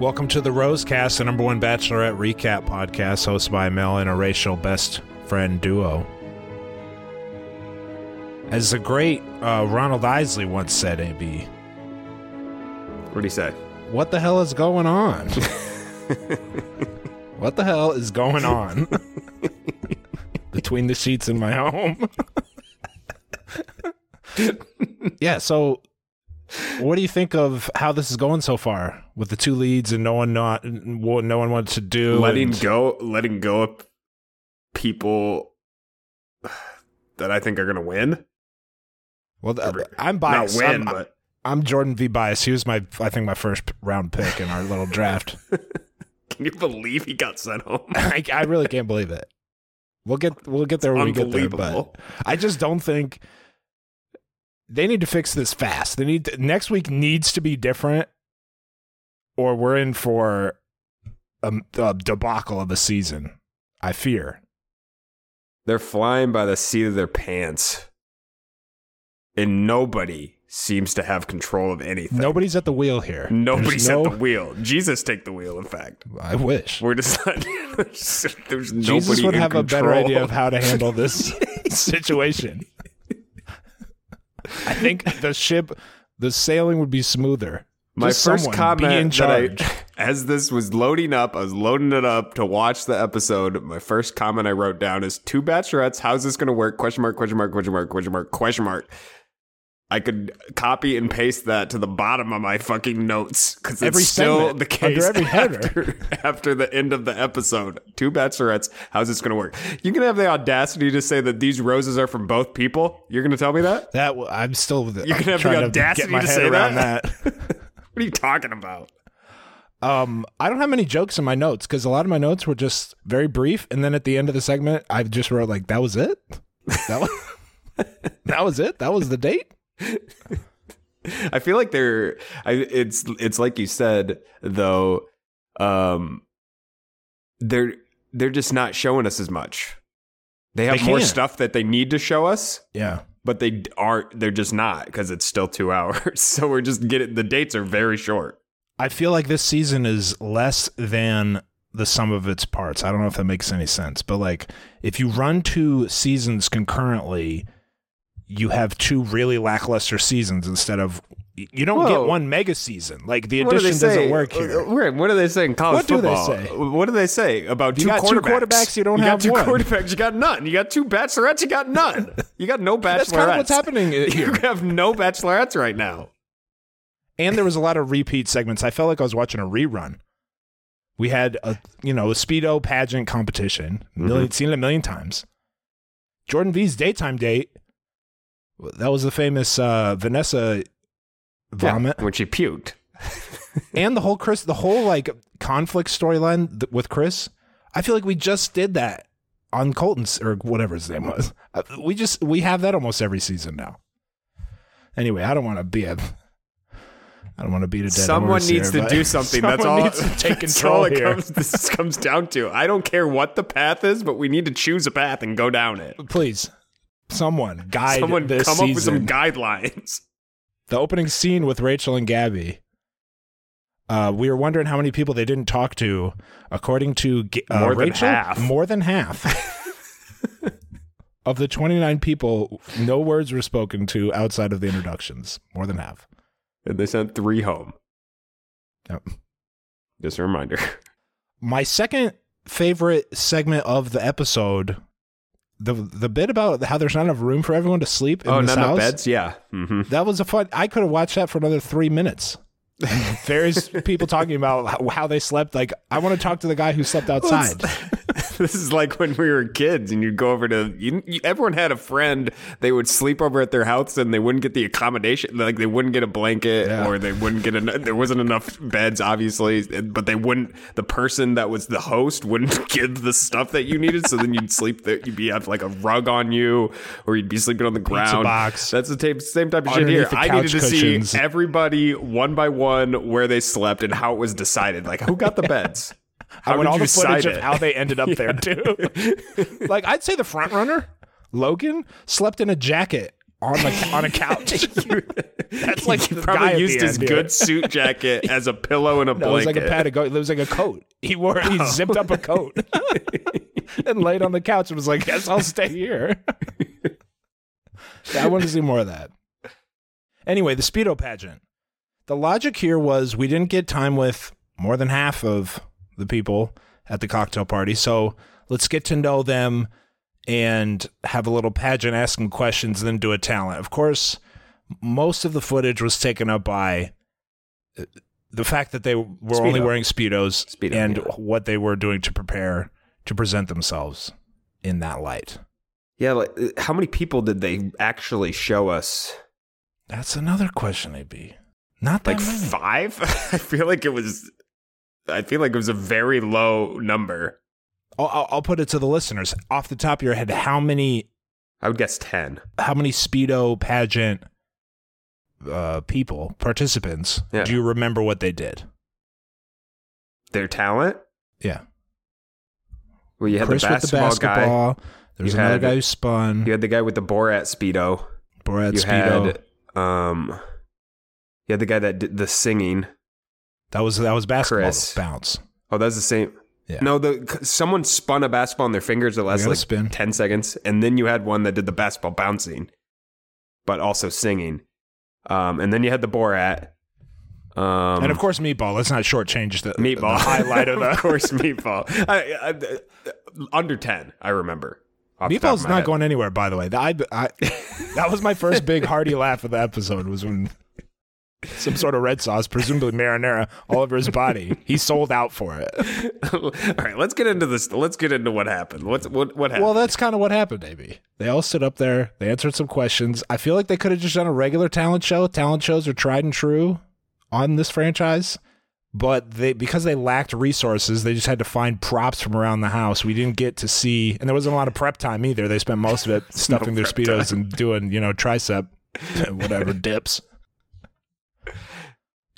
Welcome to the Rosecast, the number one Bachelorette recap podcast hosted by Mel and a racial best friend duo. As the great uh, Ronald Isley once said, AB, What do he say? what the hell is going on? what the hell is going on between the sheets in my home? yeah, so what do you think of how this is going so far with the two leads and no one not what no one wanted to do letting and- go, letting go of people that I think are going to win. Well, I'm biased. Not win, I'm, but I'm Jordan V. Bias. He was my, I think, my first round pick in our little draft. can you believe he got sent home? I, I really can't believe it. We'll get, we'll get there when we get there. But I just don't think they need to fix this fast. They need to, next week needs to be different, or we're in for a, a debacle of a season. I fear. They're flying by the seat of their pants, and nobody seems to have control of anything. Nobody's at the wheel here. Nobody's There's at the wheel. Jesus take the wheel. In fact, I wish. we're just not. there's, there's nobody Jesus would have a better idea of how to handle this situation. I think the ship, the sailing would be smoother. My Just first someone be in comment that I, as this was loading up, I was loading it up to watch the episode. My first comment I wrote down is two bachelorettes. How's this going to work? Question mark, question mark, question mark, question mark, question mark. I could copy and paste that to the bottom of my fucking notes because it's Every still segment, the case under every header. after, after the end of the episode. Two bachelorettes. How's this going to work? You can have the audacity to say that these roses are from both people. You're going to tell me that? That I'm still. With it. You can have the audacity to head say around that? that. What are you talking about? Um, I don't have many jokes in my notes because a lot of my notes were just very brief, and then at the end of the segment, I just wrote like, "That was it. That was that was it. That was the date." I feel like they're I it's it's like you said though um they're they're just not showing us as much. They have They more stuff that they need to show us, Yeah. but they aren't they're just not because it's still 2 hours. So we're just getting the dates are very short. I feel like this season is less than the sum of its parts. I don't know if that makes any sense, but like if you run two seasons concurrently, you have two really lackluster seasons instead of you don't get one mega season. Like the addition doesn't work here. Uh, What do they say in college What do they football? say? What do they say about You two quarterbacks? two quarterbacks, you don't you have got two one. quarterbacks. You got none. You got two bachelorettes. You got none. You got no bachelorettes. That's kind of what's happening Here. You have no bachelorettes right now. and there was a lot of repeat segments. I felt like I was watching a rerun. We had a you know a speedo pageant competition, 1000000 seen it a million times. Jordan V's daytime date. That was the famous uh, Vanessa vomit, Yeah, when she puked. and the whole Chris, the whole like conflict storyline th- with Chris. I feel like we just did that on Colton's or whatever his name was. Uh, We just we have that almost every season now. Anyway, I don't want to be a. I don't want to beat a dead Someone needs here, to do something. That's all. needs to take control it here. comes. This comes down to. I don't care what the path is, but we need to choose a path and go down it. Please, someone guide Someone this come season. up with some guidelines. the opening scene with Rachel and Gabby. Uh, we were wondering how many people they didn't talk to. According to uh, More than Rachel, half. more than half of the 29 people, no words were spoken to outside of the introductions. More than half. And they sent three home. Yep. Just a reminder. My second favorite segment of the episode, the the bit about how there's not enough room for everyone to sleep in oh, this house. beds? Yeah. hmm That was a fun. I could have watched that for another three minutes. Various people talking about how, they slept. Like, I want to talk to the guy who slept outside. this is like when we were kids and you'd go over to you, you, everyone had a friend they would sleep over at their house and they wouldn't get the accommodation like they wouldn't get a blanket Yeah. or they wouldn't get a there wasn't enough beds obviously but they wouldn't the person that was the host wouldn't give the stuff that you needed so then you'd sleep there you'd be have like a rug on you or you'd be sleeping on the ground box. that's the tape, same type of shit here i needed to cushions. see everybody one by one where they slept and how it was decided like who got the beds I How want did all the footage decide of how they ended up there too. like, I'd say the front runner, Logan, slept in a jacket on the on a couch. That's like he the guy probably used his here. good suit jacket as a pillow and a No, it was blanket. like a pad of It was like a coat. He wore. He oh. zipped up a coat and laid on the couch and was like, "Guess I'll stay here." Yeah, I want to see more of that. Anyway, the speedo pageant. The logic here was we didn't get time with more than half of the people at the cocktail party, so let's get to know them and have a little pageant, ask them questions, and then do a talent. Of course, most of the footage was taken up by uh, the fact that they were only wearing speedos Speedo, and yeah. what they were doing to prepare to present themselves in that light. yeah, like uh, how many people did they actually show us? That's another question, AB. Not that Like many. five? I feel like it was. I feel like it was a very low number. I'll, I'll, I'll put it to the listeners off the top of your head. How many? I would guess ten. How many speedo pageant uh, people participants Yeah. do you remember what they did? Their talent. Yeah, Well, you had Chris the with the basketball, guy. basketball. There's another had- guy who spun. You had the guy with the Borat speedo. Borat you speedo. had um. You had the guy that did the singing. that was that was basketball Chris. bounce. Oh, that's the same. Yeah. No, the someone spun a basketball on their fingers lasted gotta like spin. ten seconds, and then you had one that did the basketball bouncing, but also singing. Um, and then you had the Borat. Um, and of course, meatball. Let's not shortchange the meatball the highlight of the of course, meatball. I, I, I- under ten, I remember. the Meatball's not head. going anywhere, by the way. I, I, that was my first big hearty laugh of the episode was when some sort of red sauce, presumably marinara, all over his body. He sold out for it. All right, let's get into this. Let's get into what happened. What's what what happened? Well, that's kind of what happened, Amy. They all stood up there. They answered some questions. I feel like they could have just done a regular talent show. Talent shows are tried and true on this franchise. But they because they lacked resources, they just had to find props from around the house. We didn't get to see, and there wasn't a lot of prep time either. They spent most of it stuffing their prep speedos and doing, you know, tricep, whatever dips.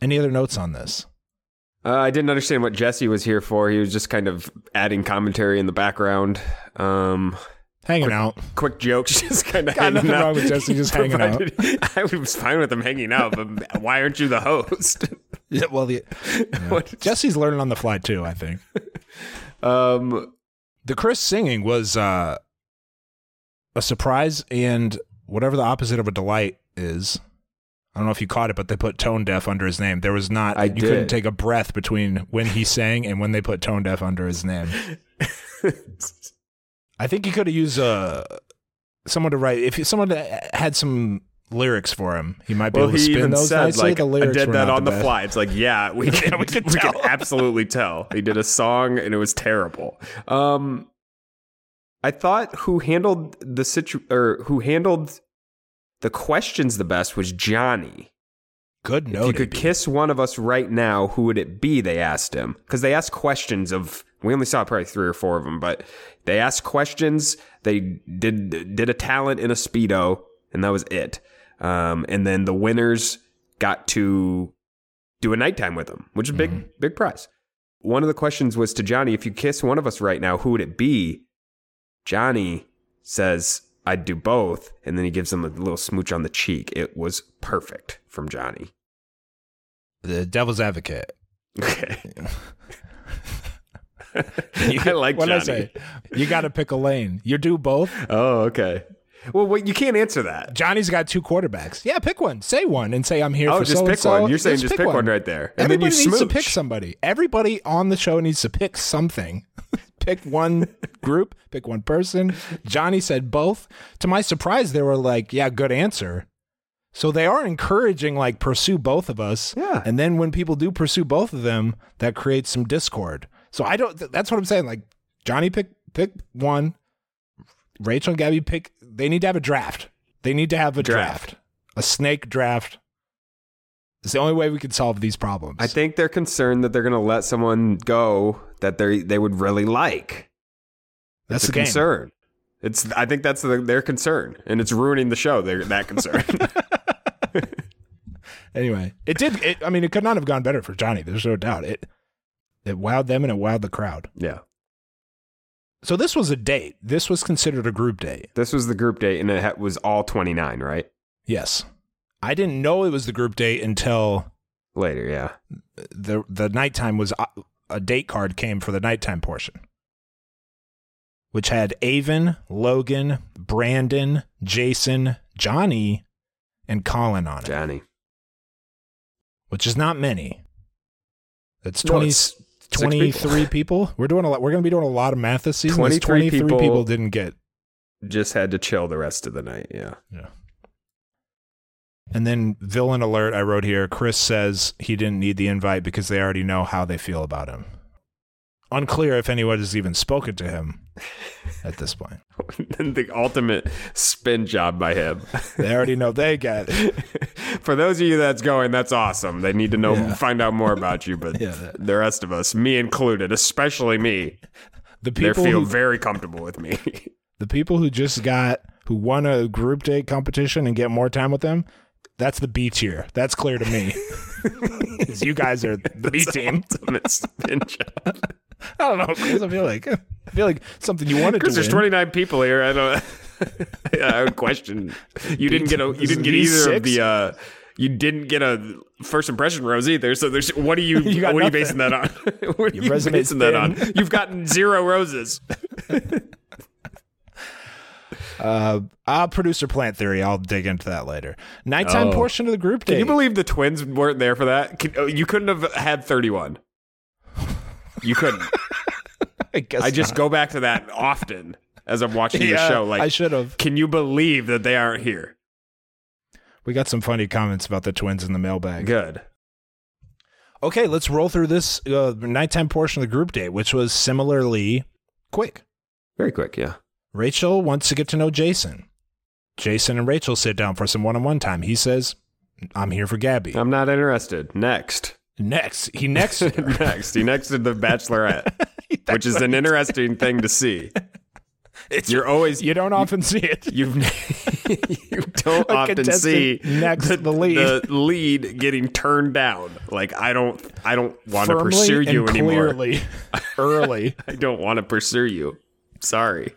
Any other notes on this? Uh, I didn't understand what Jesse was here for. He was just kind of adding commentary in the background. Um, Hanging out. quick jokes, just kind of Got hanging nothing out. wrong with Jesse just hanging out. I was fine with him hanging out, but why aren't you the host? Yeah, well, the, What- Jesse's learning on the fly too. I think. um, the Chris singing was uh, a surprise and whatever the opposite of a delight is. I don't know if you caught it, but they put tone deaf under his name. There was not. I you couldn't take a breath between when he sang and when they put tone deaf under his name. I think he could have used uh, someone to write. If someone had some lyrics for him, he might be well, able to he spin even those said nicely. like the I did that on the, best. fly. It's like yeah, we can, we could we can absolutely tell. He did a song and it was terrible. Um, I thought who handled the situ or who handled the questions the best was Johnny. Good note. If you could AB. kiss one of us right now, who would it be? They asked him because they asked questions of. We only saw probably three or four of them, but they asked questions. They did did a talent in a speedo, and that was it. Um, and then the winners got to do a nighttime with them, which is a big big prize. One of the questions was to Johnny: If you kiss one of us right now, who would it be? Johnny says, I'd do both. And then he gives him a little smooch on the cheek. It was perfect from Johnny. The devil's advocate. Okay. You, I like what Johnny. I say. You got to pick a lane. You do both. Oh, okay. Well, wait, you can't answer that. Johnny's got two quarterbacks. Yeah, pick one. Say one and say I'm here Oh, for just pick one. You're saying just pick one right there. And then you Everybody needs to pick somebody. Everybody on the show needs to pick something. pick one group, pick one person. Johnny said both. To my surprise, they were like, yeah, good answer. So they are encouraging like pursue both of us. Yeah. And then when people do pursue both of them, that creates some discord. So I don't that's what I'm saying. Like Johnny pick pick one. Rachel and Gabby pick they need to have a draft. They need to have a Draft. draft. A snake draft. It's the only way we can solve these problems. I think they're concerned that they're going to let someone go that they they would really like. that's a game. concern. It's. I think that's the, their concern, and it's ruining the show. They're that concern. Anyway, it did. It, I mean, it could not have gone better for Johnny. There's no doubt. It it wowed them and it wowed the crowd. yeah. So this was a date. This was considered a group date. This was the group date, and it was all twenty nine, right? Yes, I didn't know it was the group date until Later, yeah. the the nighttime was uh, a date card came for the nighttime portion, which had Aven, Logan, Brandon, Jason, Johnny, and Colin on it, Johnny. which is not many. That's No, 20, it's six 23 people. We're doing a lot. We're going to be doing a lot of math this season. 23 23 people, people- didn't get. Just had to chill the rest of the night. Yeah. Yeah. And then villain alert. I wrote here. Chris says he didn't need the invite because they already know how they feel about him. Unclear if anyone has even spoken to him at this point. the ultimate spin job by him. They already know they get it. For those of you that's going, that's awesome. They need to know, Yeah. find out more about you. But Yeah, the rest of us, me included, especially me, The they people feel who, very comfortable with me. the people who just got who won a group date competition and get more time with them. That's the B tier. That's clear to me. you guys are the B team. spin job. I don't know, Chris. I feel like I feel like something you wanted to do. Because to there's win. 29 people here. I don't. I would question. You didn't get a. You didn't get either of B6? the. uh You didn't get a first impression rose either. So there's. What are you? You what are you basing that on? what are you basing that on? You've gotten zero roses. Uh, uh, producer plant theory. I'll dig into that later. Nighttime Oh. portion of the group date. Can you believe the twins weren't there for that? Can, oh, you couldn't have had 31. You couldn't. I guess I just not. go back to that often as I'm watching Yeah, the show. Like, I should have. can you believe that they aren't here? We got some funny comments about the twins in the mailbag. Good. Okay, let's roll through this uh, nighttime portion of the group date, which was similarly quick. Very quick, yeah. Rachel wants to get to know Jason. Jason and Rachel sit down for some one-on-one time. He says, "I'm here for Gabby." I'm not interested. Next. next, he next. her. Next. He nexted the Bachelorette, which is an interesting thing to see. It's, You're always you don't often see it. you've you don't often see next the lead. the lead getting turned down. Like I don't I don't want to pursue you anymore. clearly, early. I don't want to pursue you. Sorry.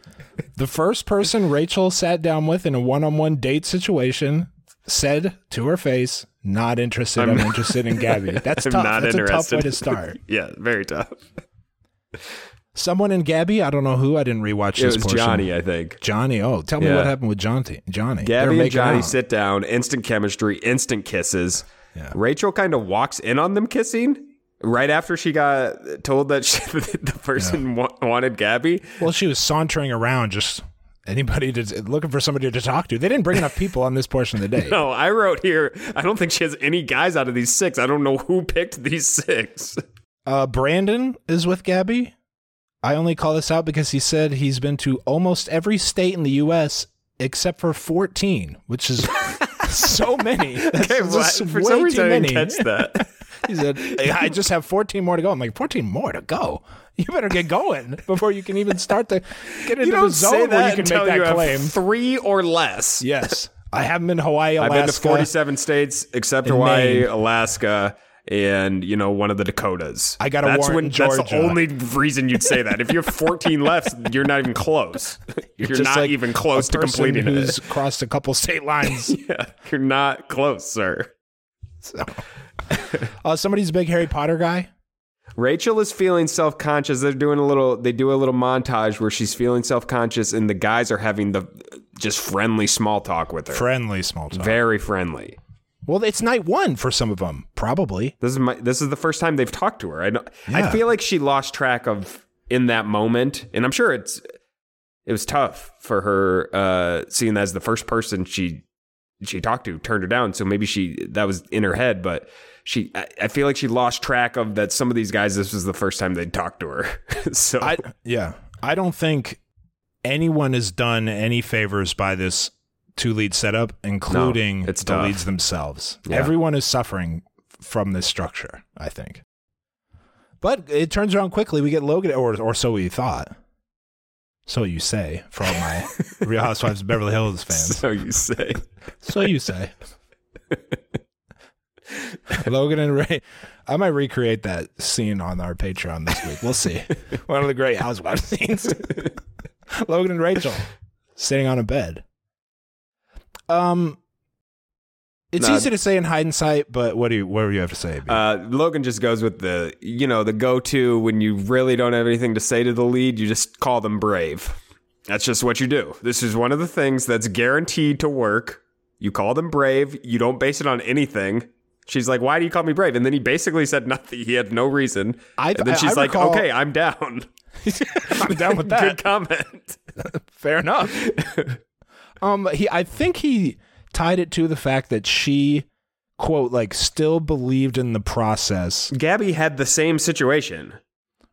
The first person Rachel sat down with in a one-on-one date situation said to her face, "Not interested. I'm, I'm- interested in Gabby." That's I'm tough. not That's a tough way to start. Yeah, very tough. Someone in Gabby. I don't know who. I didn't rewatch It this was portion. Johnny, I think. Johnny. Oh, tell me Yeah. what happened with Johnny. Johnny. Gabby and Johnny out. sit down, instant chemistry, instant kisses. Yeah. Rachel kind of walks in on them kissing right after she got told that she, the person wa- wanted Gabby. Well, she was sauntering around, just anybody to looking for somebody to talk to. They didn't bring enough people on this portion of the day. No, I wrote here, I don't think she has any guys out of these six. I don't know who picked these six. Uh, Brandon is with Gabby. I only call this out because he said he's been to almost every state in the U.S. except for 14, which is so many. That's Okay, well, for some reason I didn't catch that. He said, I just have 14 more to go. I'm like, 14 more to go? You better get going before you can even start to get into the zone where you can make you that claim. three or less. Yes. I haven't been to Hawaii, I've been to 47 states except Hawaii, Maine. Alaska, and you know one of the Dakotas. I got a that's warrant when in that's the only reason you'd say that. If you have 14 left, you're not even close. You're, Just not like even close to completing who's it. crossed a couple state lines. Yeah, you're not close, sir. so. Uh, somebody's a big Harry Potter guy. Rachel is feeling self conscious. They're doing a little. They do a little montage where she's feeling self conscious, and the guys are having the just friendly small talk with her. Friendly small talk. Very friendly. well, it's night one for some of them, probably. This is my. This is the first time they've talked to her. I don't, I feel like she lost track of in that moment, and I'm sure it's. It was tough for her, uh, seeing that as the first person she she talked to turned her down. So maybe she that was in her head, but she. I, I feel like she lost track of that. Some of these guys, this was the first time they'd talked to her. so I yeah, I don't think anyone has done any favors by this two lead setup, including it's the tough. leads themselves. Yeah. Everyone is suffering from this structure. I think, but it turns around quickly. We get Logan, or or so we thought. So you say, for all my Real Housewives of Beverly Hills fans. so you say. So you say. Logan and Ray. I might recreate that scene on our Patreon this week. We'll see. One of the great housewife scenes. Logan and Rachel sitting on a bed. Um it's Nah. easy to say in hindsight, but what do you what do you have to say? Uh, Logan just goes with the, you know, the go-to when you really don't have anything to say to the lead, you just call them brave. That's just what you do. This is one of the things that's guaranteed to work. You call them brave. You don't base it on anything. She's like, "Why do you call me brave?" And then he basically said nothing. He had no reason. I- and then I- she's I like, recall- "Okay, I'm down." I'm down with that." Good comment. Fair enough. um, he, I think he tied it to the fact that she, quote, like still believed in the process. Gabby had the same situation.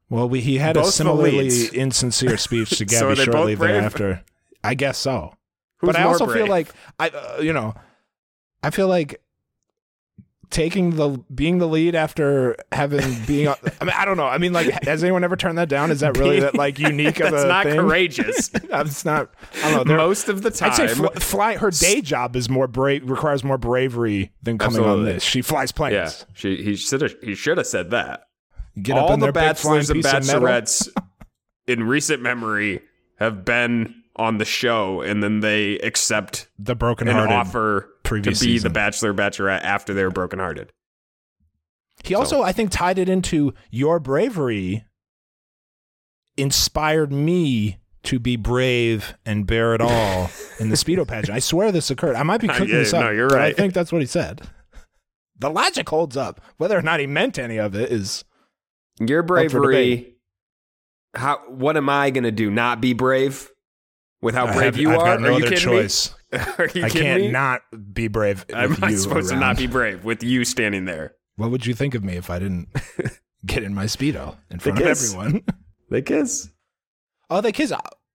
Well, we, he had a Both the similarly insincere speech to Gabby both shortly thereafter. I guess so. Who's but I also feel like I, uh, you know, I feel like taking the being the lead after having being. I mean, I don't know. I mean, like, has anyone ever turned that down? Is that really that like unique of that's a not thing? courageous. That's not. I don't know. Most of the time, I'd say fl- fly. Her day job is more brave, requires more bravery than coming on this. She flies planes. yeah, she he should have he should have said that. Get up All in the their big flying bachelors and piece of metal. bachelorettes in recent memory have been on the show, and then they accept the broken an hearted. Offer to be previous the bachelor bachelorette after they're brokenhearted. He also, I think, tied it into your bravery. Inspired me to be brave and bear it all in the speedo pageant. I swear this occurred. I might be cooking Yeah, this up. no, you're but I think that's what he said. The logic holds up. Whether or not he meant any of it is Your bravery. How? What am I going to do? Not be brave with how I brave have- you I've are? got no are you other kidding choice. me? Are you I kidding can't me? not be brave. Am with I you supposed to not be brave with you standing there? What would you think of me if I didn't get in my speedo in front of everyone? They kiss. Oh, they kiss.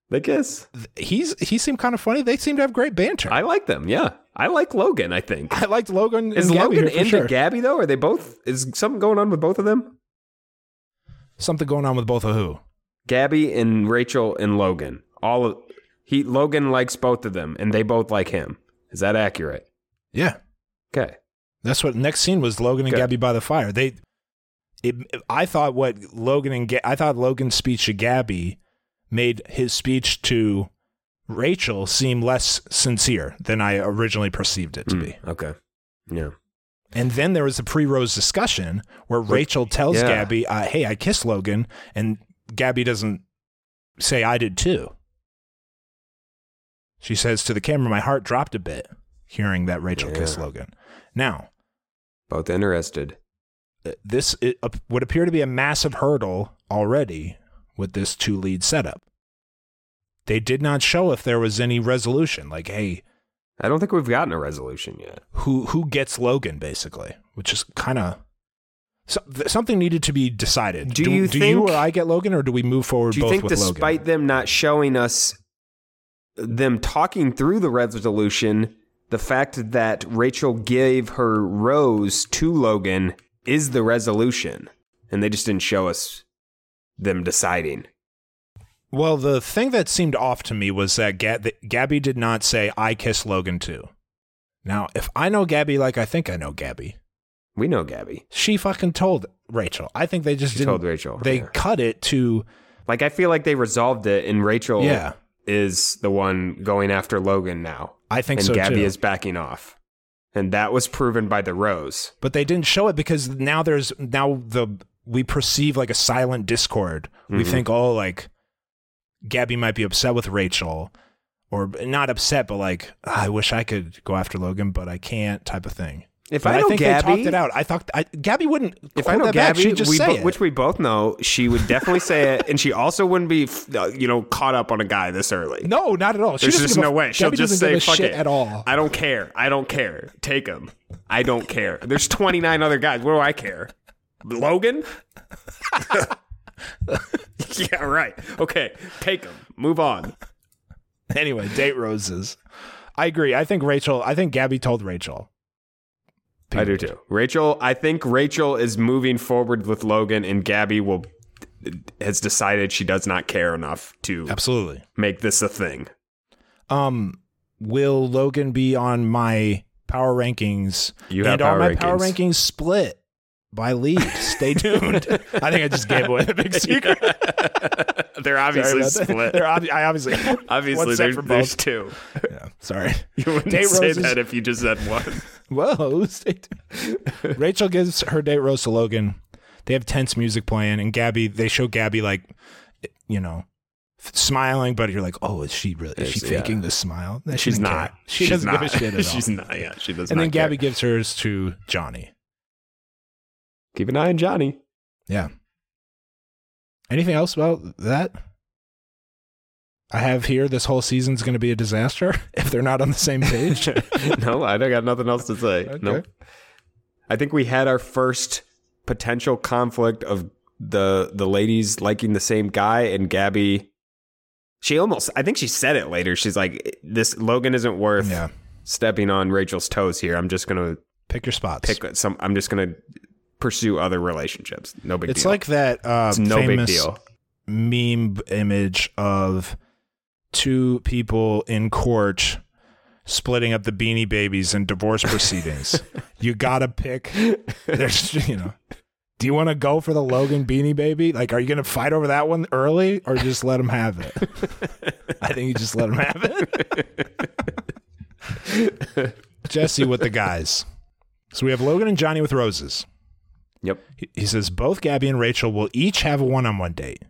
They kiss. He's he seemed kind of funny. They seem to have great banter. I like them. Yeah, I like Logan. I think I liked Logan. is Gabby Logan into sure. Gabby though? Are they both? Is something going on with both of them? Something going on with both of who? Gabby and Rachel and Logan. All of he Logan likes both of them, and they both like him. Is that accurate? Yeah, Okay. that's what next scene was. Logan and Good. Gabby by the fire. They, it, I thought what Logan and Ga- I thought Logan's speech to Gabby made his speech to Rachel seem less sincere than I originally perceived it to Mm, be. Okay. Yeah. And then there was a pre-rose discussion where Rachel tells yeah. Gabby, uh, "Hey, I kissed Logan," and Gabby doesn't say, "I did too." She says to the camera, "My heart dropped a bit hearing that Rachel kissed Yeah. Logan." Now, Both interested. uh, this it, uh, would appear to be a massive hurdle already with this two lead setup. They did not show if there was any resolution, like, "Hey, I don't think we've gotten a resolution yet. who who gets Logan basically, which is kind of so, th- something needed to be decided. Do you do you think- or I get Logan, or do we move forward Do you both think, despite Logan? them not showing us them talking through the resolution, the fact that Rachel gave her rose to Logan is the resolution, and they just didn't show us them deciding. Well, the thing that seemed off to me was that, that Gabby did not say I kiss Logan too. Now, if I know Gabby like I think I know Gabby, We know Gabby. She fucking told Rachel. I think they just told Rachel. They yeah. cut it to like I feel like they resolved it, and Rachel Yeah. Is the one going after Logan now, I think so. and so Gabby too. is backing off, and that was proven by the rose. but they didn't show it because now there's now the we perceive like a silent discord. We Mhm. think oh like Gabby might be upset with Rachel or not upset but like "Ah, I wish I could go after Logan but I can't type of thing. If But I know think Gabby, they talked it out. I thought I, Gabby wouldn't. If I know back. Gabby, she'd just we say bo- it. which we both know, she would definitely say it, and she also wouldn't be, uh, you know, caught up on a guy this early. no, not at all. She There's just give a- no way. She'll Gabby just say, "Fuck shit it." at all. I don't care. I don't care. Take him. I don't care. There's 29 other guys. What do I care? Logan? yeah, right. Okay, take him. Move on. Anyway, date roses. I agree. I think Rachel. I think Gabby told Rachel. I do too. Rachel, I think Rachel is moving forward with Logan, and Gabby will has decided she does not care enough to Absolutely. make this a thing. Um, will Logan be on my power rankings? You have and are power my power rankings. rankings split by lead? Stay tuned. I think I just gave away the big secret. They're obviously split. They're obvi- I obviously Obviously, set there's, two. Yeah, sorry. You wouldn't Date say roses- that if you just said one. Whoa. Rachel gives her date rose to Logan. They have tense music playing, and Gabby. They show Gabby like, you know, smiling, but you're like, oh, is she really? Is she yeah. faking this smile? She's doesn't care. She She's doesn't not. give a shit at all. She's not. Yeah, she does and not. then Gabby care. gives hers to Johnny. keep an eye on Johnny. Yeah. Anything else about that? I have here this whole season's going to be a disaster if they're not on the same page. no, I don't got nothing else to say. Okay. No, I think we had our first potential conflict of the the ladies liking the same guy and Gabby. She almost, I think she said it later. She's like, "This Logan isn't worth yeah. stepping on Rachel's toes here. I'm just gonna Pick your spots. pick some. I'm just gonna pursue other relationships. No big deal. it's deal. like that uh, it's no big famous deal. meme image of two people in court splitting up the beanie babies in divorce proceedings. you gotta pick. There's, you know, do you want to go for the Logan beanie baby? Like, are you gonna fight over that one early, or just let him have it? I think you just let him have it. Jesse with the guys. So we have Logan and Johnny with roses. Yep. He, he says both Gabby and Rachel will each have a one-on-one date.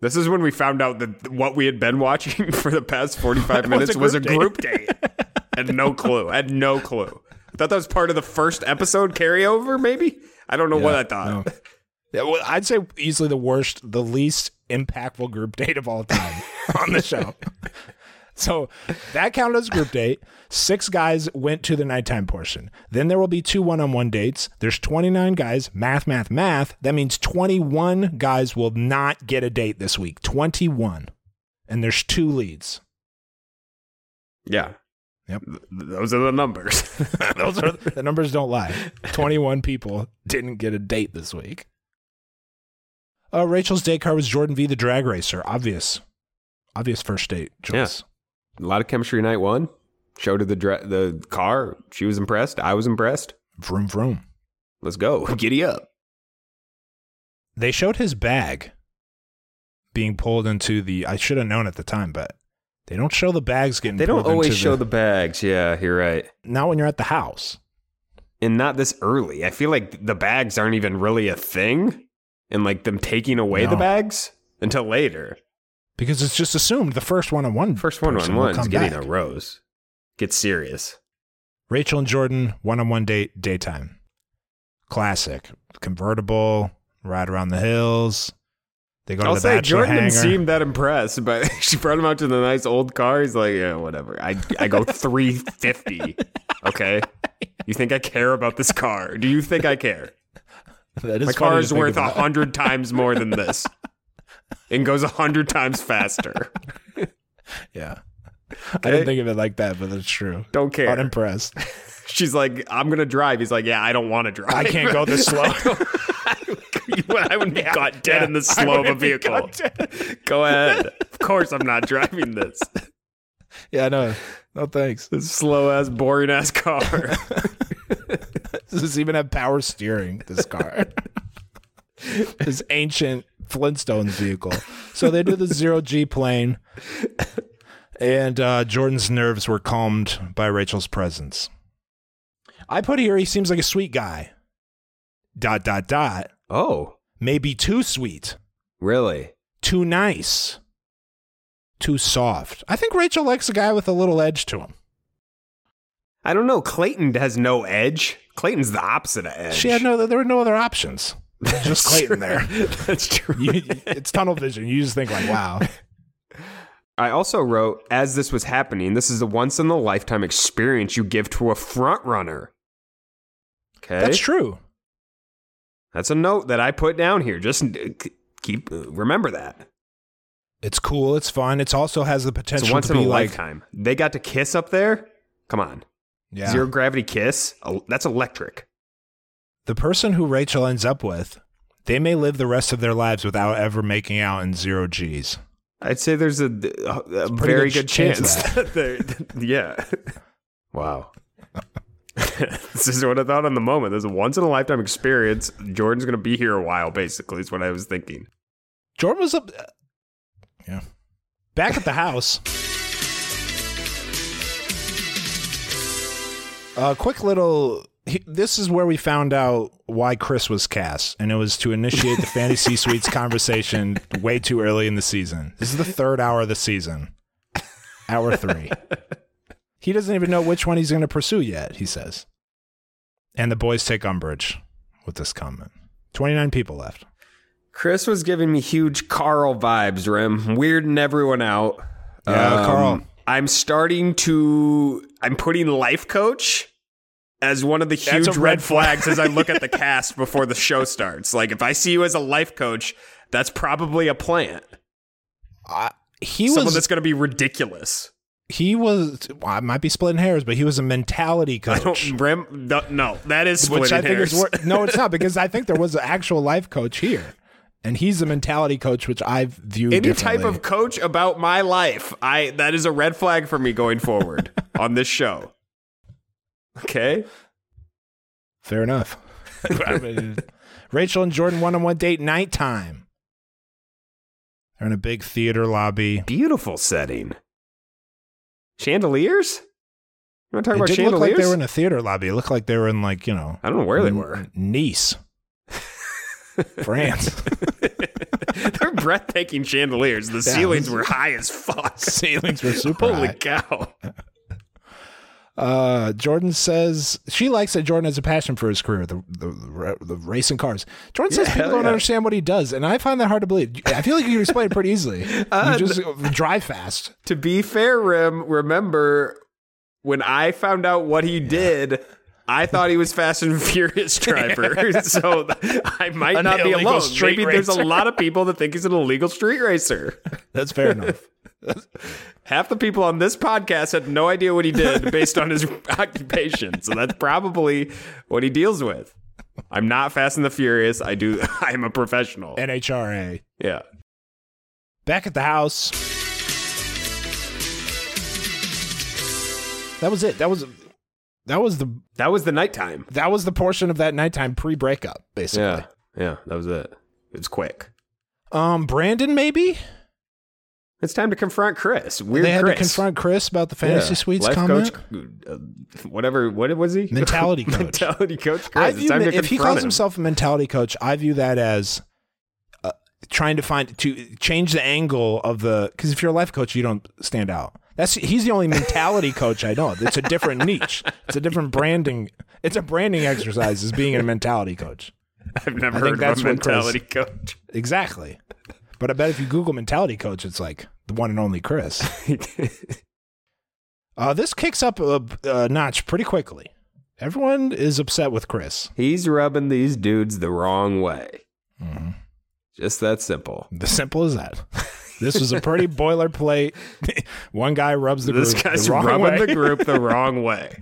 This is when we found out that what we had been watching for the past 45 Was minutes a was a group group date. had no clue. Had no clue. I thought that was part of the first episode carryover, maybe? I don't know what I thought. no. Yeah, well, I'd say easily the worst, the least impactful group date of all time on the show. So that counted as a group date. Six guys went to the nighttime portion. Then there will be two one on one dates. There's 29 guys. Math, math, math. That means 21 guys will not get a date this week. 21. And there's two leads. Yeah. Yep. Those are the numbers. Those are the numbers don't lie. 21 people didn't get a date this week. Uh, Rachel's date card was Jordan V, the drag racer. Obvious. Obvious first date choice. A lot of chemistry night one. Showed her the dre- the car. She was impressed. I was impressed. Vroom, vroom. Let's go. Giddy up. They showed his bag being pulled into the. I should have known at the time, but they don't show the bags getting. They don't always into show the bags. Yeah, you're right. Not when you're at the house. and not this early. I feel like the bags aren't even really a thing, and like them taking away the bags until later. Because it's just assumed the first one on one first one on one come getting back. a rose. Get serious. Rachel and Jordan, one on one date, daytime. Classic. Convertible, ride around the hills. They go to I'll the say Jordan hangar. didn't that impressed, but she brought him out to the nice old car. He's like, yeah, whatever. I I go three fifty. Okay. You think I care about this car? Do you think I care? Is My car is worth a hundred times more than this, and goes a hundred times faster. Yeah. I didn't think of it like that, but that's true. Don't care. Unimpressed. She's like, I'm gonna drive. He's like, Yeah, I don't want to drive. I can't go this slow. I wouldn't be caught dead in the slow of a vehicle. Go ahead. Of course, I'm not driving this. yeah, no. No thanks. This slow ass, boring ass car. Does this even have power steering? This car, this ancient Flintstones vehicle. So they do the zero G plane, and uh, Jordan's nerves were calmed by Rachel's presence. I put here he seems like a sweet guy. Dot dot dot. Oh, Maybe too sweet, really? too nice, too soft. I think Rachel likes a guy with a little edge to him. I don't know. Clayton has no edge. Clayton's the opposite of edge. She had no. There were no other options. Just Clayton there. That's true. You, it's tunnel vision. You just think like, wow. I also wrote, as this was happening, this is a once in a lifetime experience you give to a front runner. Okay, That's true. That's a note that I put down here. Just uh, keep uh, remember that. It's cool. It's fun. It's also has the potential a once to in a be like, lifetime. They got to kiss up there. Come on, yeah. zero gravity kiss. That's electric. The person who Rachel ends up with, they may live the rest of their lives without ever making out in zero G's. I'd say there's a, a, a pretty very good good chance chance. of that they're- yeah. Wow. this is what I thought on the moment. This is a once in a lifetime experience. Jordan's going to be here a while, basically, is what I was thinking. Jordan was up. Uh, yeah. Back at the house. A quick little. He- This is where we found out why Chris was cast, and it was to initiate the fantasy suites conversation way too early in the season. This is the third hour of the season, hour three. He doesn't even know which one he's going to pursue yet. He says, and the boys take umbrage with this comment. Twenty nine people left. Chris was giving me huge Carl vibes, Rim. Weirding everyone out. Um, Yeah, Carl. I'm starting to. I'm putting life coach as one of the huge a red, red flag. flags as I look at the cast before the show starts. Like, if I see you as a life coach, that's probably a plant. Uh, he was Someone was that's going to be ridiculous. he was well, I might be splitting hairs, but he was a mentality I coach. don't, Rim, no, no, that is splitting Which I think hairs. is no, it's not because I think there was an actual life coach here, and he's a mentality coach, which I've viewed Any type of coach about my life, I that is a red flag for me going forward on this show. Okay. fair enough. Rachel and Jordan one on one date nighttime. They're in a big theater lobby. Beautiful setting. Chandeliers? You want to talk It about didn't chandeliers? look like they were in a theater lobby. It looked like they were in like you know I don't know where they were. Nice, France. They're breathtaking chandeliers. The ceilings were high as fuck. Ceilings were super Holy high. cow. Uh, Jordan says she likes that Jordan has a passion for his career, the the, the, the racing cars. Jordan says Yeah, people don't yeah. understand what he does, and I find that hard to believe. I feel like you can explain it pretty easily. Uh, you just drive fast. To be fair, Rim, remember when I found out what he did, I thought he was Fast and Furious driver. so I might An not be alone. street Maybe there's a lot of people that think he's an illegal street racer. That's fair enough. Half the people on this podcast had no idea what he did based on his occupation. So that's probably what he deals with. I'm not Fast and the Furious. I do. I'm a professional. NHRA. Yeah. Back at the house. That was it. That was that was the That was the nighttime. that was the portion of that nighttime pre-breakup, basically. Yeah. Yeah. That was it. It was quick. Um, Brandon maybe It's time to confront Chris. Weird they had Chris. to confront Chris about the fantasy Yeah. suites Life comment. coach, uh, whatever. What was he? Mentality coach. Mentality coach. Chris. I It's view time to if he calls him. himself a mentality coach, I view that as uh, trying to find to change the angle of the because if you're a life coach, you don't stand out. That's he's the only mentality coach I know. It's a different niche. It's a different branding. It's a branding exercise as being a mentality coach. I've never I heard of that's a what Chris- mentality coach. Exactly. But I bet if you Google mentality coach, it's like the one and only Chris. Uh, this kicks up a, a notch pretty quickly. Everyone is upset with Chris. He's rubbing these dudes the wrong way. Mm-hmm. Just that simple. The simple as that. This was a pretty boilerplate. One guy rubs the This group guy's the wrong rubbing way. the group the wrong way.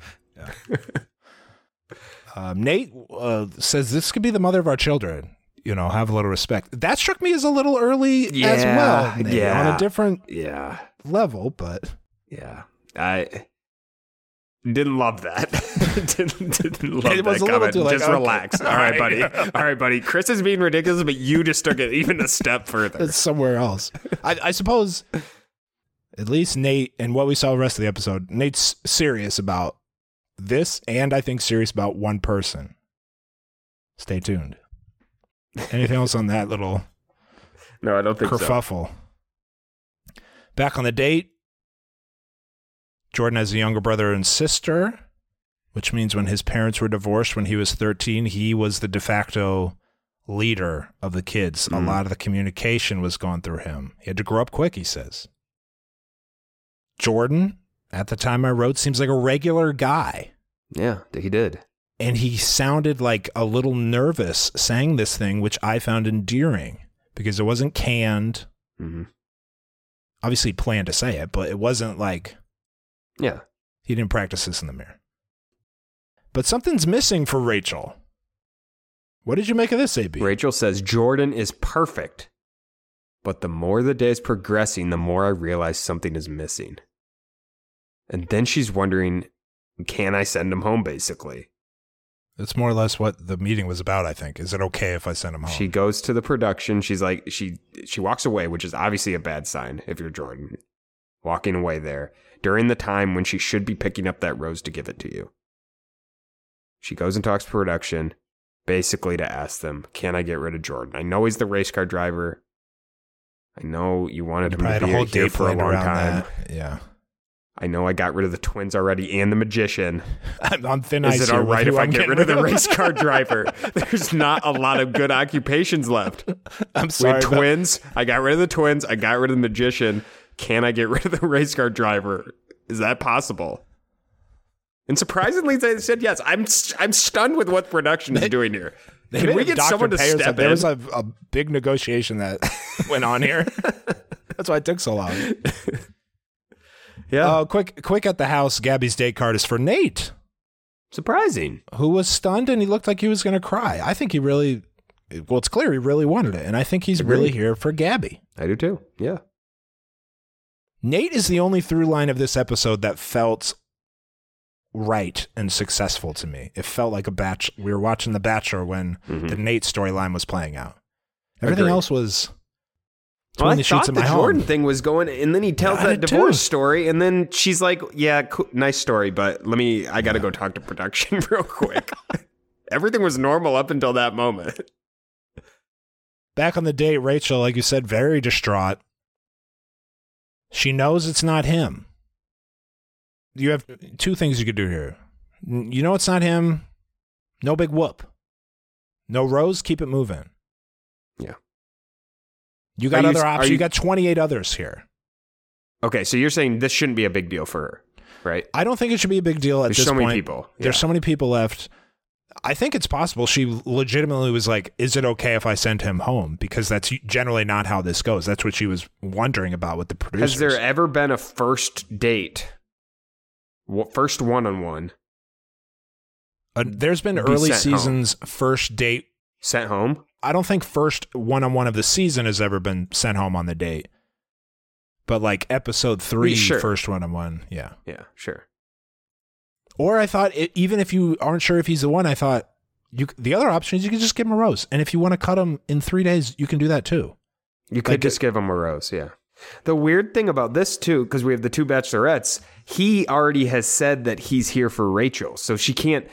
Um, Nate uh, says this could be the mother of our children. You know, have a little respect. That struck me as a little early as well. Nate, yeah. on a different Yeah. level, but Yeah. I Didn't love that. didn't, didn't love It was that a little comment. too like, just okay. relax. All right, buddy. All right, buddy. Chris is being ridiculous, but you just took it even a step further. It's somewhere else. I, I suppose at least Nate and what we saw the rest of the episode, Nate's serious about this and I think serious about one person. Stay tuned. Anything else on that little No, I don't think so. kerfuffle? Back on the date, Jordan has a younger brother and sister, which means when his parents were divorced when he was 13, he was the de facto leader of the kids. A Mhm. lot of the communication was going through him. He had to grow up quick, he says. Jordan, at the time I wrote, seems like a regular guy. Yeah, he did. And he sounded like a little nervous saying this thing, which I found endearing because it wasn't canned. hmm Obviously, he planned to say it, but it wasn't like Yeah. He didn't practice this in the mirror. But something's missing for Rachel. What did you make of this, AB? Rachel says Jordan is perfect, but the more the day is progressing, the more I realize something is missing. And then she's wondering, can I send him home? Basically, That's more or less what the meeting was about, I think. Is it okay if I send him home? she goes to the production. She's like, she she walks away, which is obviously a bad sign if you're Jordan, walking away there during the time when she should be picking up that rose to give it to you. She goes and talks to production, basically to ask them, "Can I get rid of Jordan? I know he's the race car driver. I know you wanted You him to be a whole here date for a long time. that. Yeah. I know I got rid of the twins already and the magician. I'm on thin Is ice it here all right if I get rid of the race car driver? There's not a lot of good occupations left. I'm sorry. but- twins. I got rid of the twins. I got rid of the magician. Can I get rid of the race car driver? Is that possible? And surprisingly, they said yes. I'm I'm stunned with what production is doing here. They Can we get Dr. someone to Payers step up. There was a, a big negotiation that went on here. That's why it took so long. Yeah, Uh, quick, quick at the house. Gabby's date card is for Nate, surprising. who was stunned and he looked like he was going to cry. I think he really, well, it's clear he really wanted it, and I think he's really here for Gabby. I do too. Yeah, Nate is the only through line of this episode that felt right and successful to me. It felt like a batch. We were watching The Bachelor when Mhm. the Nate storyline was playing out. Everything Agreed. else was Well, I the thought the Jordan home. thing was going, and then he tells I that did too. divorce story, and then she's like, "Yeah, cool, nice story, but let me. I got to go talk to production real quick." Everything was normal up until that moment. Back on the date, Rachel, like you said, very distraught. She knows it's not him. You have two things you could do here. You know it's not him. No big whoop. No rose. Keep it moving. Yeah. You got Are other options. You, you- got 28 others here. Okay, so you're saying this shouldn't be a big deal for her, right? I don't think it should be a big deal at There's this so point. many people. There's so many people left. I think it's possible she legitimately was like, "Is it okay if I send him home?" Because that's generally not how this goes. That's what she was wondering about with the producers. Has there ever been a first date, first one-on-one Uh, there's been Be early sent home. seasons first date. sent home? I don't think first one on one of the season has ever been sent home on the date. But like episode three, Sure. first one on one, yeah. Yeah, sure. Or I thought it, even if you aren't sure if he's the one, I thought you the other option is you can just give him a rose, and if you want to cut him in three days, you can do that too. You could Like- just give him a rose, yeah. The weird thing about this too, because we have the two bachelorettes, he already has said that he's here for Rachel, so she can't.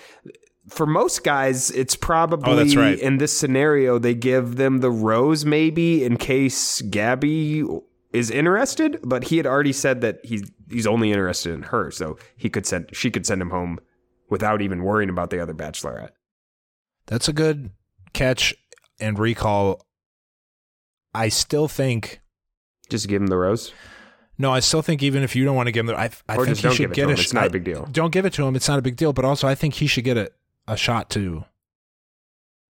For most guys, it's probably Oh, that's right. in this scenario they give them the rose maybe in case Gabby is interested, but he had already said that he's he's only interested in her, so he could send she could send him home without even worrying about the other bachelorette. That's a good catch and recall. I still think Just give him the rose. no, I still think even if you don't want to give him, the, I, I Or think just he don't should give it get to a him. sh- It's not a I- big deal. Don't give it to him. It's not a big deal. But also, I think he should get a, a shot to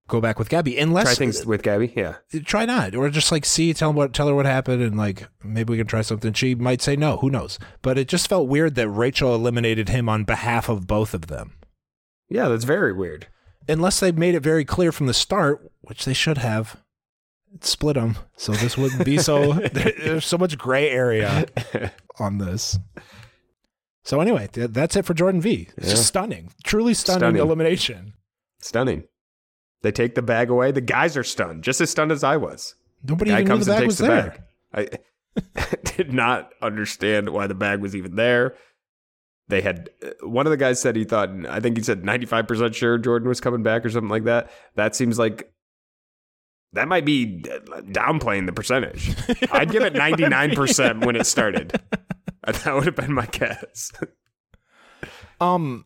go back with Gabby. Unless Try things with Gabby, yeah. try not, or just like see, tell what, tell her what happened, and like maybe we can try something. She might say no. Who knows? But it just felt weird that Rachel eliminated him on behalf of both of them. Yeah, that's very weird. Unless they made it very clear from the start, which they should have. Split them, so this wouldn't be so. there- there's so much gray area on this. So anyway, th- that's it for Jordan V. It's Yeah. just stunning, truly stunning, Stunning. elimination. Stunning. They take the bag away. The guys are stunned, just as stunned as I was. Nobody even knew comes the and bag takes was the there. bag. I did not understand why the bag was even there. They had uh, one of the guys said he thought I think he said 95% sure Jordan was coming back or something like that. That seems like that might be uh, downplaying the percentage. I'd give it 99% when it started. That would have been my guess. Um,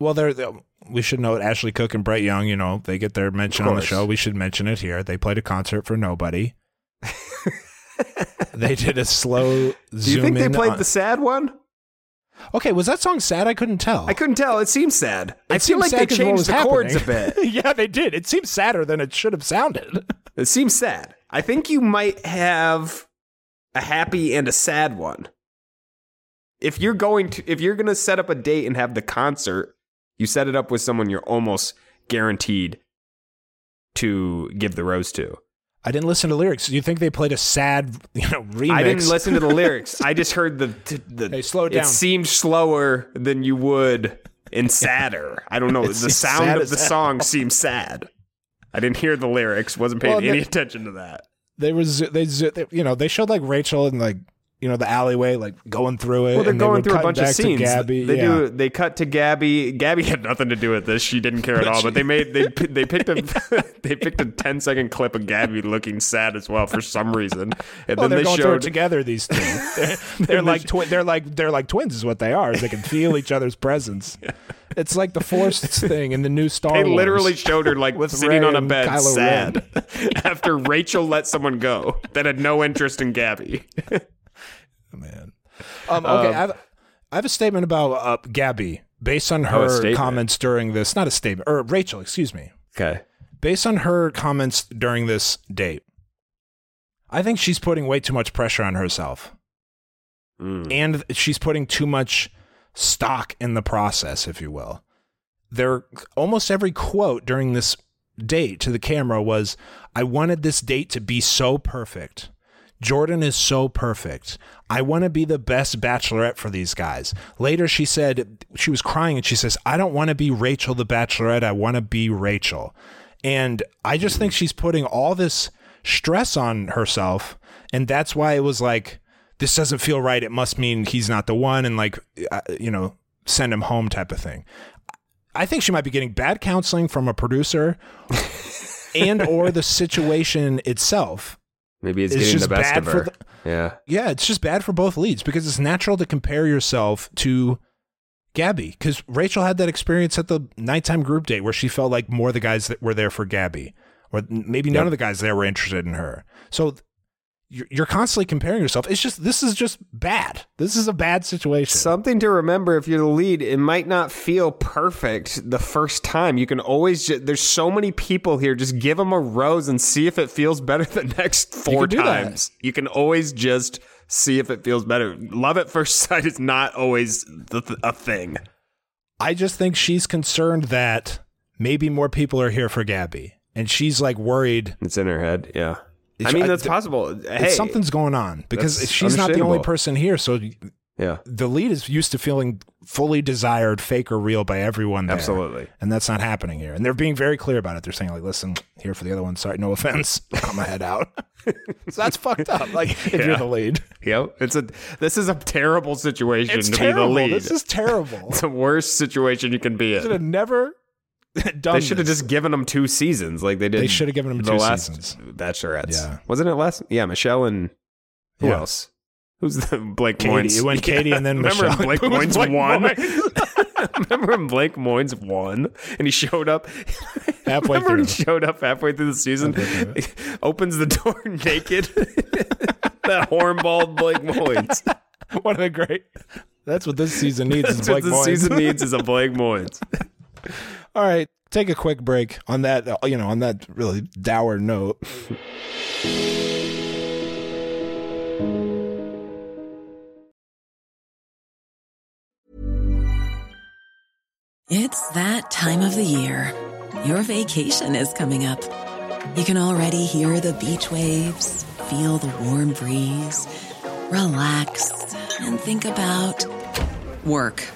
well, they're, they we should note Ashley Cooke and Brett Young. You know, they get their mention on the show. We should mention it here. They played a concert for nobody. they did a slow Do you think they played on- the sad one? Okay, was that song sad? I couldn't tell. I couldn't tell. It seems sad. I It feel like they changed the chords a bit. yeah, they did. It seems sadder than it should have sounded. It seems sad. I think you might have a happy and a sad one. If you're going to if you're going to set up a date and have the concert, you set it up with someone you're almost guaranteed to give the rose to. I didn't listen to lyrics. Do you think they played a sad, you know, remix? I didn't listen to the lyrics. I just heard the the Hey, slow it It seemed slower than you would and sadder. I don't know. It the sound of the song seemed sad. I didn't hear the lyrics. Wasn't paying Well, any they- attention to that. They was they, they you know they showed like Rachel and like you know the alleyway like going through it. Well, they're they going were through a bunch of scenes. Gabby. They yeah. do. They cut to Gabby. Gabby had nothing to do with this. She didn't care at all. But they made they they picked a they picked a 10 second clip of Gabby looking sad as well for some reason. And Well, then they're they going showed together. These two, they're, they're like twi- they're like they're like twins, is what they are. They can feel each other's presence. It's like the Force thing in the new Star they Wars. literally showed her like With sitting Rey on a bed Kylo sad after Rachel let someone go that had no interest in Gabby. Man. Um, okay, Um, I, have, I have a statement about uh, Gabby based on Oh, her comments during this. Not a statement, or Rachel, excuse me. Okay. Based on her comments during this date, I think she's putting way too much pressure on herself. Mm. and she's putting too much stock in the process, if you will. There, almost every quote during this date to the camera was, "I wanted this date to be so perfect. Jordan is so perfect. I want to be the best bachelorette for these guys." Later, she said she was crying and she says, "I don't want to be Rachel the bachelorette. I want to be Rachel." And I just think she's putting all this stress on herself, and that's why it was like this doesn't feel right. It must mean he's not the one, and like, uh, you know, send him home type of thing. I think she might be getting bad counseling from a producer, and or the situation itself. Maybe it's, It's getting just the best bad of for her. the- yeah. Yeah, it's just bad for both leads because it's natural to compare yourself to Gabby. Because Rachel had that experience at the nighttime group date where she felt like more of the guys that were there for Gabby, or maybe none Yep. of the guys there were interested in her. So you're, you're constantly comparing yourself. It's just this is just bad. This is a bad situation. Something to remember if you're the lead, it might not feel perfect the first time. You can always, ju- there's so many people here, just give them a rose and see if it feels better the next four that. times. You can always just see if it feels better. Love at first sight is not always the th- a thing. I just think she's concerned that maybe more people are here for Gabby, and she's like worried. It's in her head. Yeah. I mean, I- that's th- possible. Hey, something's going on because she's not the only person here. So Yeah. the lead is used to feeling fully desired, fake or real by everyone there. Absolutely. And that's not happening here. And they're being very clear about it. They're saying, like, listen, here for the other one. Sorry, no offense. I'm gonna head out. so that's fucked up. Like, if Yeah. you're the lead. Yep. It's a, this is a terrible situation It's to terrible. be the lead. This is terrible. it's the worst situation you can be in. should have never They should have just given them two seasons, like they did. They should have given them the two last seasons. Bachelorettes. Yeah. wasn't it last? Yeah, Michelle and who Yeah. else? Who's the Blake Katie. Moynes? It went Katie and then remember Michelle. Blake Who was Moynes Blake won. Moynes? remember when Blake Moynes won and he showed up Halfway remember when he through. showed up halfway through the season, Halfway opens the door naked. that hornball Blake Moynes. One of the great. That's what this season needs. is That's what Blake the Moynes. season needs is a Blake Moynes. All right, take a quick break on that. You know, on that really dour note. It's that time of the year. Your vacation is coming up. You can already hear the beach waves, feel the warm breeze, relax, and think about Work.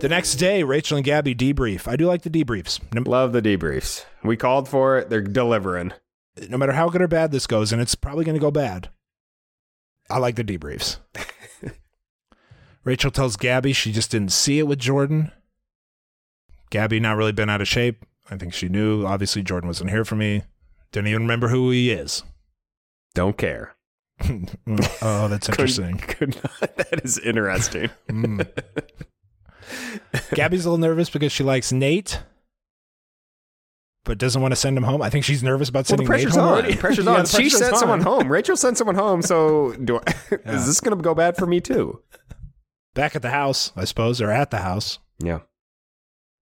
The next day, Rachel and Gabby debrief. I do like the debriefs. No, Love the debriefs. We called for it. They're delivering. no matter how good or bad this goes, and it's probably going to go bad, I like the debriefs. Rachel tells Gabby she just didn't see it with Jordan. Gabby not really been out of shape. I think she knew. Obviously, Jordan wasn't here for me. Didn't even remember who he is. Don't care. oh, that's interesting. Could, could not. That is interesting. Mm. Gabby's a little nervous because she likes Nate, but doesn't want to send him home. I think she's nervous about Well, the sending Nate pressure's home on. already. Pressure's Yeah, on. the she pressure's sent on. someone home. Rachel sent someone home. So do I, Yeah. is this going to go bad for me too? Back at the house, I suppose, or at the house. Yeah.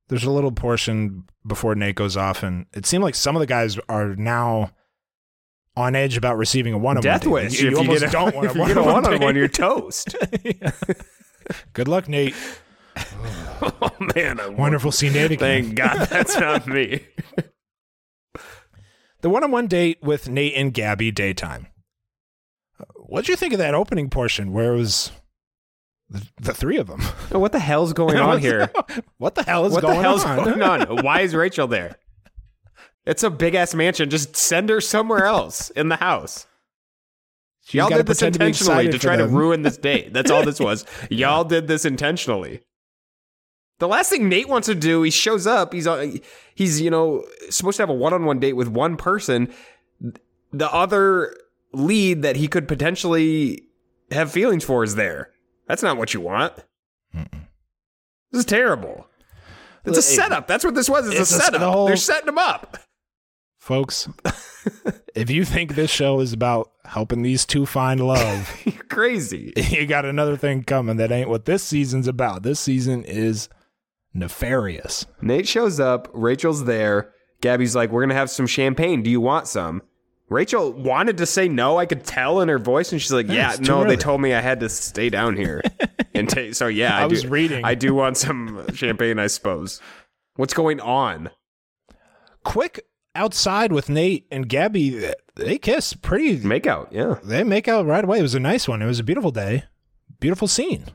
There's a little portion before Nate goes off, and it seemed like some of the guys are now on edge about receiving a one-on-one. Death wish. You, if you a, don't want a one-on-one one-on-one, you're toast. Good luck, Nate. oh man, I Wonderful scene see Nate. Thank God that's not me. The one-on-one date with Nate and Gabby daytime. What'd you think of that opening portion where it was the, the three of them? Oh, what the hell's going on here? What the hell is what going the hell's on? going on? Why is Rachel there? It's a big ass mansion. Just send her somewhere else in the house. She's Y'all did this pretend to intentionally to for try to ruin this date. That's all this was. Y'all did this intentionally. The last thing Nate wants to do, he shows up. He's on. He's you know supposed to have a one-on-one date with one person. The other lead that he could potentially have feelings for is there. That's not what you want. This is terrible. It's a setup. That's what this was. It's, it's a a- setup. whole- They're setting him up. Folks, if you think this show is about helping these two find love, You're crazy. you got another thing coming that ain't what this season's about. This season is nefarious. Nate shows up. Rachel's there. Gabby's like, "We're gonna have some champagne. Do you want some?" Rachel wanted to say no. I could tell in her voice, and she's like, Yeah, "Yeah, it's no. They told me I had to stay down here and take. So yeah, I, I was do, reading. I do want some champagne, I suppose. What's going on? Quick outside with Nate and Gabby, they kiss pretty. Make out. Yeah, They make out right away. It was a nice one. It was a beautiful day, beautiful scene.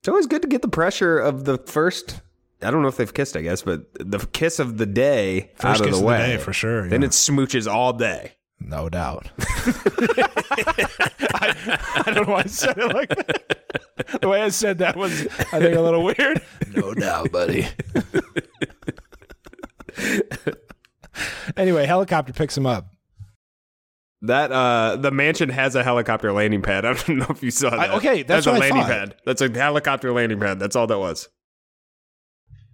it's always good to get the pressure of the first. I don't know if they've kissed, I guess, but the kiss of the day First out of kiss the of the way day, for sure, Then yeah. it's smooches all day. No doubt. I, I don't know why I said it like that. The way I said that was, I think, a little weird. No doubt, buddy. anyway, helicopter picks him up. That uh, the mansion has a helicopter landing pad. I don't know if you saw that. I- okay, that's a what I landing thought. pad. That's a helicopter landing pad. That's all that was.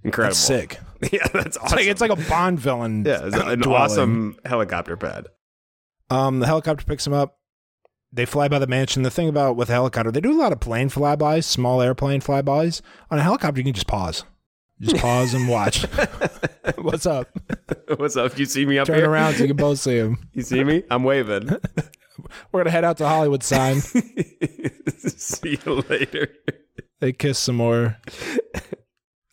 Incredible. That's sick. Yeah, that's It's awesome. like it's like a Bond villain. yeah, it's an dwelling. awesome helicopter pad. Um, the helicopter picks him up. They fly by the mansion. The thing about with a helicopter, they do a lot of plane flybys, small airplane flybys. On a helicopter, you can just pause, just pause and watch. What's up? What's up? You see me up Turn here? around so you can both see him. You see me? I'm waving. We're gonna head out to Hollywood sign. see you later. They kiss some more.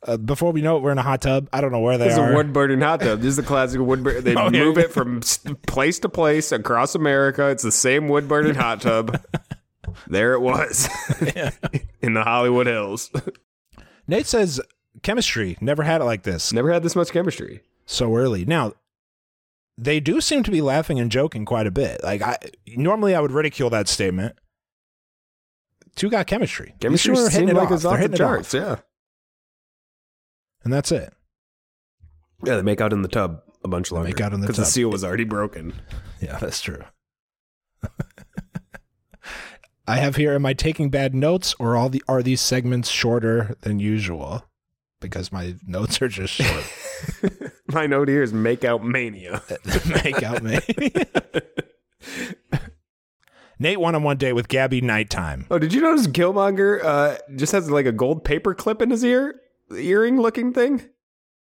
Uh, before we know it, we're in a hot tub. I don't know where they This is a are. wood burning hot tub. This is the classic wood burning. They Oh, yeah. move it from place to place across America. It's the same wood burning hot tub. There it was in the Hollywood Hills. Nate says chemistry never had it like this Never had this much chemistry. so early. Now they do seem to be laughing and joking quite a bit. Like I normally I would ridicule that statement. Two got chemistry. Chemistry are hitting it like off. off the charts. Yeah. And that's it. Yeah, they make out in the tub. a bunch longer Make out in the tub because the seal was already broken. Yeah, that's true. I have here. Am I taking bad notes, or all the are these segments shorter than usual? Because my notes are just short. My note here is make out mania. Make out me. Nate one on one date with Gabby nighttime. Oh, did you notice Killmonger uh, just has like a gold paper clip in his ear, earring looking thing?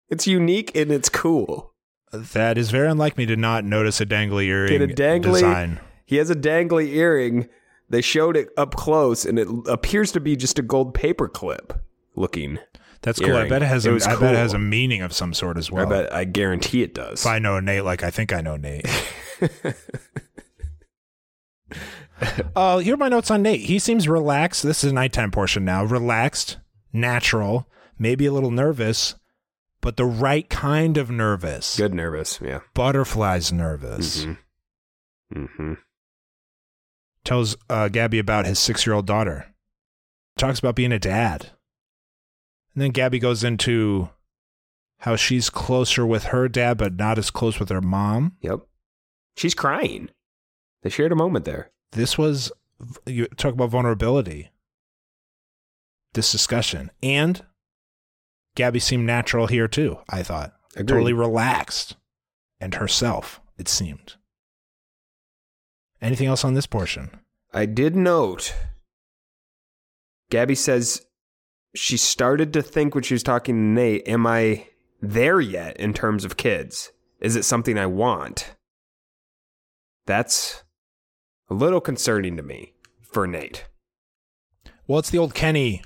It's unique and it's cool. That is very unlike me to not notice a dangly earring Get a dangly design. He has a dangly earring. They showed it up close, and it appears to be just a gold paper clip looking. That's cool. I bet it has. It A, I bet it has a meaning of some sort as well. I bet. I guarantee it does. If I know Nate, like I think I know Nate. uh, here are my notes on Nate. He seems relaxed. This is a nighttime portion now. Relaxed, natural, maybe a little nervous, but the right kind of nervous. Good nervous. Yeah. Butterflies nervous. Mm-hmm. Mm-hmm. Tells uh, Gabby about his six year old daughter. Talks about being a dad. And then Gabby goes into how she's closer with her dad, but not as close with her mom. Yep. She's crying. They shared a moment there. this was you talk about vulnerability this discussion and gabby seemed natural here too i thought Agreed. totally relaxed and herself it seemed anything else on this portion I did note. Gabby says she started to think when she was talking to Nate, "Am I there yet in terms of kids? Is it something I want?" That's a little concerning to me for Nate. well it's the old kenny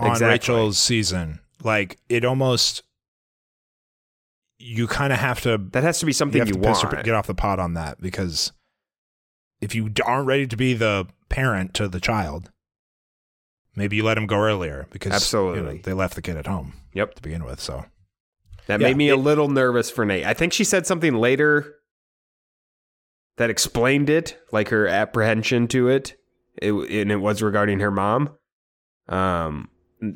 on Exactly. rachel's season like it almost you kind of have to That has to be something you you, have to piss or want. get off the pot on that because if you aren't ready to be the parent to the child, maybe you let him go earlier because you know, Absolutely. they left the kid at home Yep. to begin with. So That Yeah, made me a little nervous for Nate. I think she said something later that explained it, like her apprehension to it, it and it was regarding her mom. Um,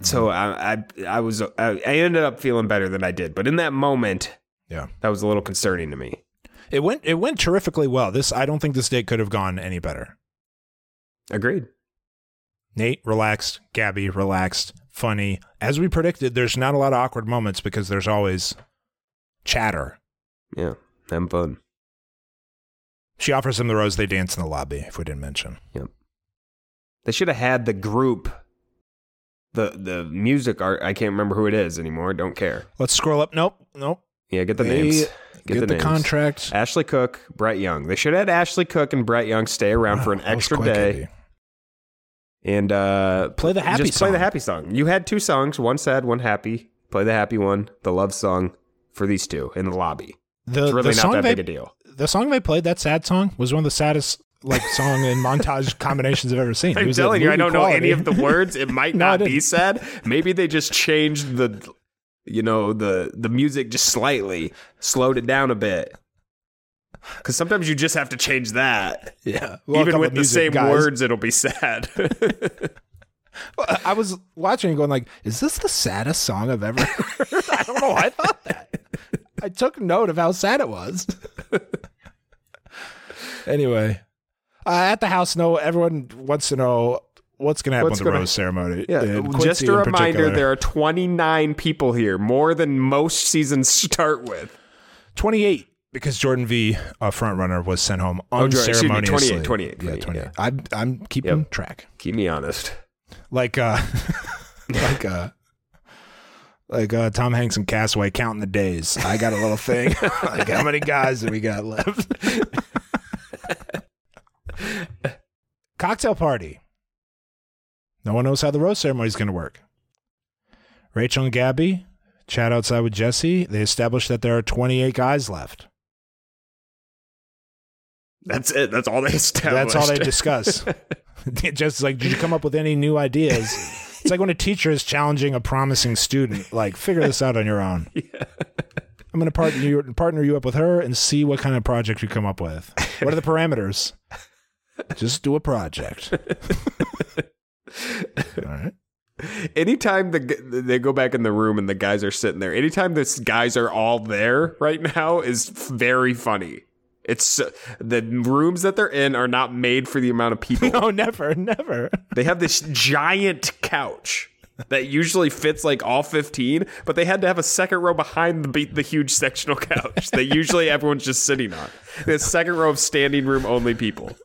so mm-hmm. I, I, I was, I, I ended up feeling better than I did, but in that moment, yeah, that was a little concerning to me. it went it went terrifically well. This I don't think this date could have gone any better. Agreed. Nate relaxed, Gabby relaxed, funny. As we predicted, there's not a lot of awkward moments because there's always chatter. Yeah, having fun. She offers him the rose. They dance in the lobby. If we didn't mention. Yep. They should have had the group, the the music art. I can't remember who it is anymore. Don't care. Let's scroll up. Nope, nope. Yeah, get the They names. Get, the, names. contract. Ashley Cooke, Brett Young. They should have had Ashley Cooke and Brett Young stay around for an Wow, that was extra day Eddie. and uh, Play the happy just play the song. happy song. You had two songs, one sad, one happy. Play the happy one, the love song for these two in the lobby. The, It's really the not that they, big a deal. The song they played, that sad song, was one of the saddest like song and montage combinations I've ever seen. I'm telling you, I don't know any of the words. It might No, not be sad. Maybe they just changed the, you know, the the music just slightly, slowed it down a bit. Because sometimes you just have to change that. yeah, Well, Even with the same guys- words, it'll be sad. Well, I was watching and going like, "Is this the saddest song I've ever heard?" I don't know. I thought that. I took note of how sad it was. anyway, uh, at the house, no, everyone wants to know what's going to happen What's with the gonna- rose ceremony. Yeah, just a reminder there are 29 people here, more than most seasons start with. 28 because Jordan V, a front runner, was sent home Oh, Jordan, excuse me, unceremoniously. 28, 28, yeah, 28, 28. yeah. I'm I'm keeping Yep. track. Keep me honest. Like uh like uh like uh Tom Hanks and Castaway counting the days. I got a little thing. like how many guys do we got left? Cocktail party. No one knows how the rose ceremony is going to work. Rachel and Gabby chat outside with Jesse. They establish that there are 28 guys left. That's it. That's all they established. That's all they discuss. Just like, did you come up with any new ideas? It's like when a teacher is challenging a promising student, like, figure this out on your own. Yeah. I'm going to partner you, partner you up with her and see what kind of project you come up with. What are the parameters? Just do a project. all right. anytime the they go back in the room and the guys are sitting there, anytime this guys are all there right now is very funny. It's uh, the rooms that they're in are not made for the amount of people. No, never, never. They have this giant couch that usually fits like all 15, but they had to have a second row behind the the huge sectional couch that usually everyone's just sitting on. The second row of standing room only people.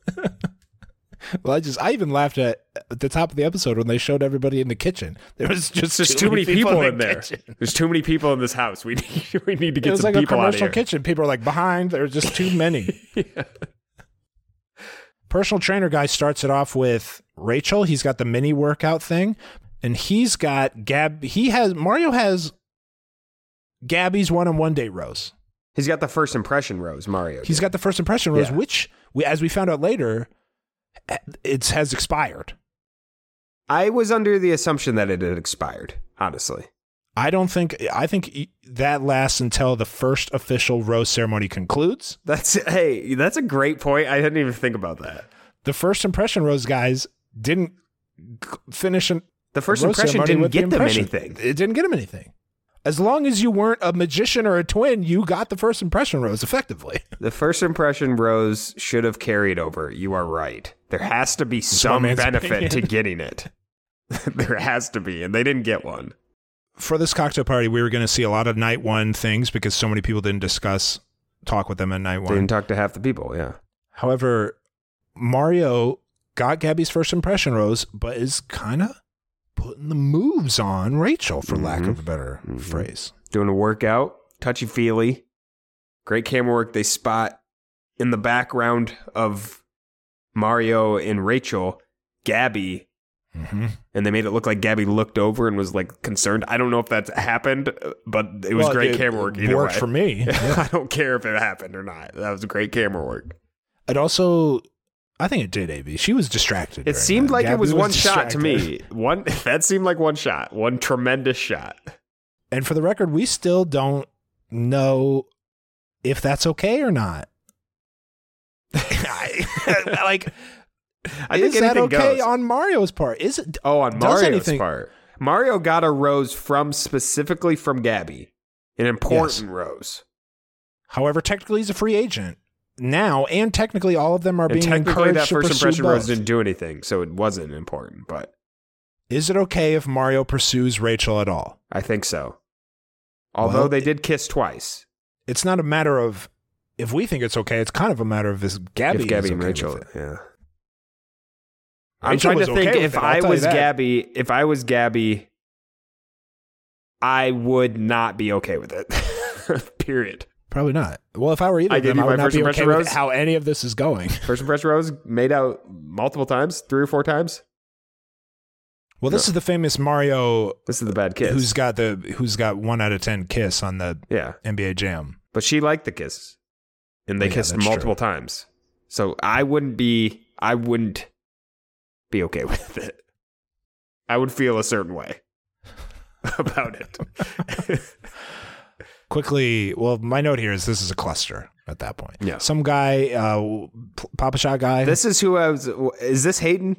Well, I just I even laughed at, at the top of the episode when they showed everybody in the kitchen. There was just There's too many people in the there. kitchen. There's too many people in this house. We need we need to It get was some like a people out of commercial kitchen. People are like behind. There's just too many. Personal trainer guy starts it off with Rachel. He's got the mini workout thing, and he's got Gab. He has Mario has Gabby's one-on-one date rose. He's got the first impression rose, Mario. He's got the first impression rose, Yeah. which we, as we found out later, it has expired. I was under the assumption that it had expired, honestly. I don't think. I think that lasts until the first official rose ceremony concludes. That's hey, that's a great point. I didn't even think about that. The first impression rose guys didn't finish an, The first impression didn't with the get them anything. It didn't get them anything. As long as you weren't a magician or a twin, you got the first impression rose effectively. The first impression rose should have carried over. You are right. There has to be some benefit opinion. to getting it. there has to be, and they didn't get one. For this cocktail party, we were going to see a lot of night one things because so many people didn't discuss talk with them at night one. They one. didn't talk to half the people. Yeah, However, Mario got Gabby's first impression rose, but is kind of putting the moves on Rachel, for lack of a better Mhm. phrase. doing a workout, touchy feely, great camera work. They spot in the background of Mario and Rachel, Gabby, Mm-hmm. and they made it look like Gabby looked over and was like concerned. I don't know if that's happened, but it was Well, great it camera work. Either worked way. for me. I don't care if it happened or not. That was great camera work. It also, I think it did. Av. She was distracted. It seemed that. like it Gabby was, one shot to me. One that seemed like one shot. One tremendous shot. And for the record, we still don't know if that's okay or not. Like, I is that okay goes. on Mario's part? Is it? oh, on Mario's anything- part, Mario got a rose from specifically from Gabby, an important rose. However, technically, he's a free agent now, and technically, all of them are And being technically, encouraged that first impression both. rose didn't do anything, so it wasn't important. But Is it okay if Mario pursues Rachel at all? I think so. Although Well, they did kiss twice. It's not a matter of if we think it's okay. It's kind of a matter of is Gabby, if Gabby is and Rachel, yeah. I'm Rachel trying to think okay if I was. Gabby, if I was Gabby, I would not be okay with it. Period. Probably not. Well, if I were either I of gave them, you I would my not first be impression okay with how any of this is going. First impression rose made out multiple times, three or four times. Well, this No. is the famous Mario This is the bad kiss. who's got the who's got one out of ten kiss on the yeah, NBA Jam. but she liked the kiss, and they Yeah, kissed multiple true. times. So I wouldn't be, I wouldn't be okay with it. I would feel a certain way about it. Quickly, well, my note here is this is a cluster at that point. Yeah. some guy, uh, Papa Shot guy. this is who I was. Is this Hayden?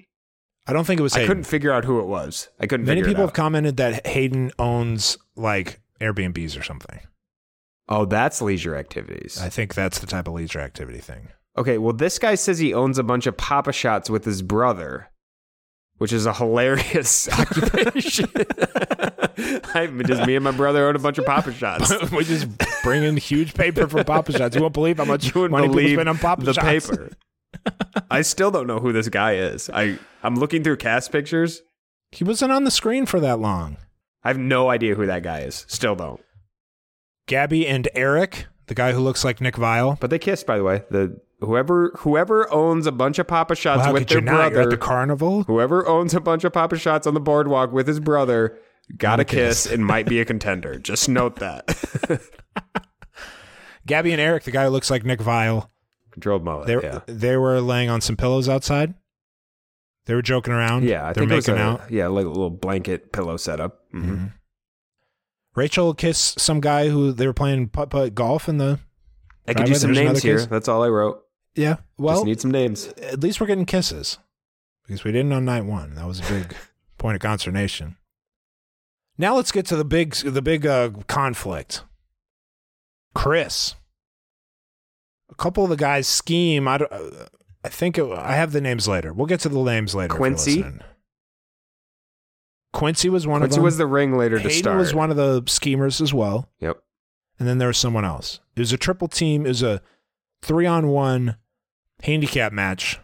I don't think it was. I couldn't figure out who it was. I couldn't. Many people have commented that Hayden owns like Airbnbs or something. Oh, that's leisure activities. I think that's the type of leisure activity thing. Okay, well, this guy says he owns a bunch of Papa Shots with his brother, which is a hilarious occupation. I, just me and my brother own a bunch of Papa Shots. we just bring in huge paper for Papa Shots. You won't believe how much You money people spend on Papa the Shots. paper. I still don't know who this guy is. I I'm looking through cast pictures. He wasn't on the screen for that long. I have no idea who that guy is. Still don't. Gabby and Eric, the guy who looks like Nick Viall. But they kissed, by the way. The whoever whoever owns a bunch of Papa Shots Well, with their not? You're brother. at the carnival. Whoever owns a bunch of Papa Shots on the boardwalk with his brother got a kiss. and might be a contender. Just note that. Gabby and Eric, the guy who looks like Nick Viall. Controlled mullet. They yeah. they were laying on some pillows outside. They were joking around. Yeah, I they're think it was making a, out. Yeah, like a little blanket pillow setup. Mhm. Mhm. Rachel kissed some guy who they were playing putt putt golf in the. I could use some there's names here. kiss. That's all I wrote. Yeah. Well, Just need some names. at least we're getting kisses because we didn't on night one. That was a big point of consternation. Now let's get to the big the big uh, conflict. Chris. A couple of the guys scheme. I don't. Uh, I think it, I have the names later. We'll get to the names later. Quincy? Quincy was one Quincy of them. was the ringleader to Hayden start. was one of the schemers as well. Yep. And then there was someone else. It was a triple team. It was a three on one handicap match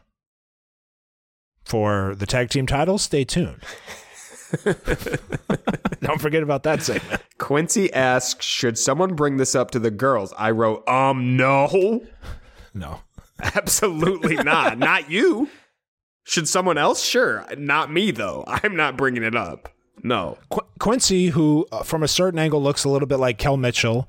for the tag team titles. Stay tuned. Don't forget about that segment. Quincy asks, "Should someone bring this up to the girls?" I wrote, "Um, no, No. absolutely not. not you. Should someone else? Sure, not me though. I'm not bringing it up. No. Qu- Quincy, who uh, from a certain angle looks a little bit like Kel Mitchell,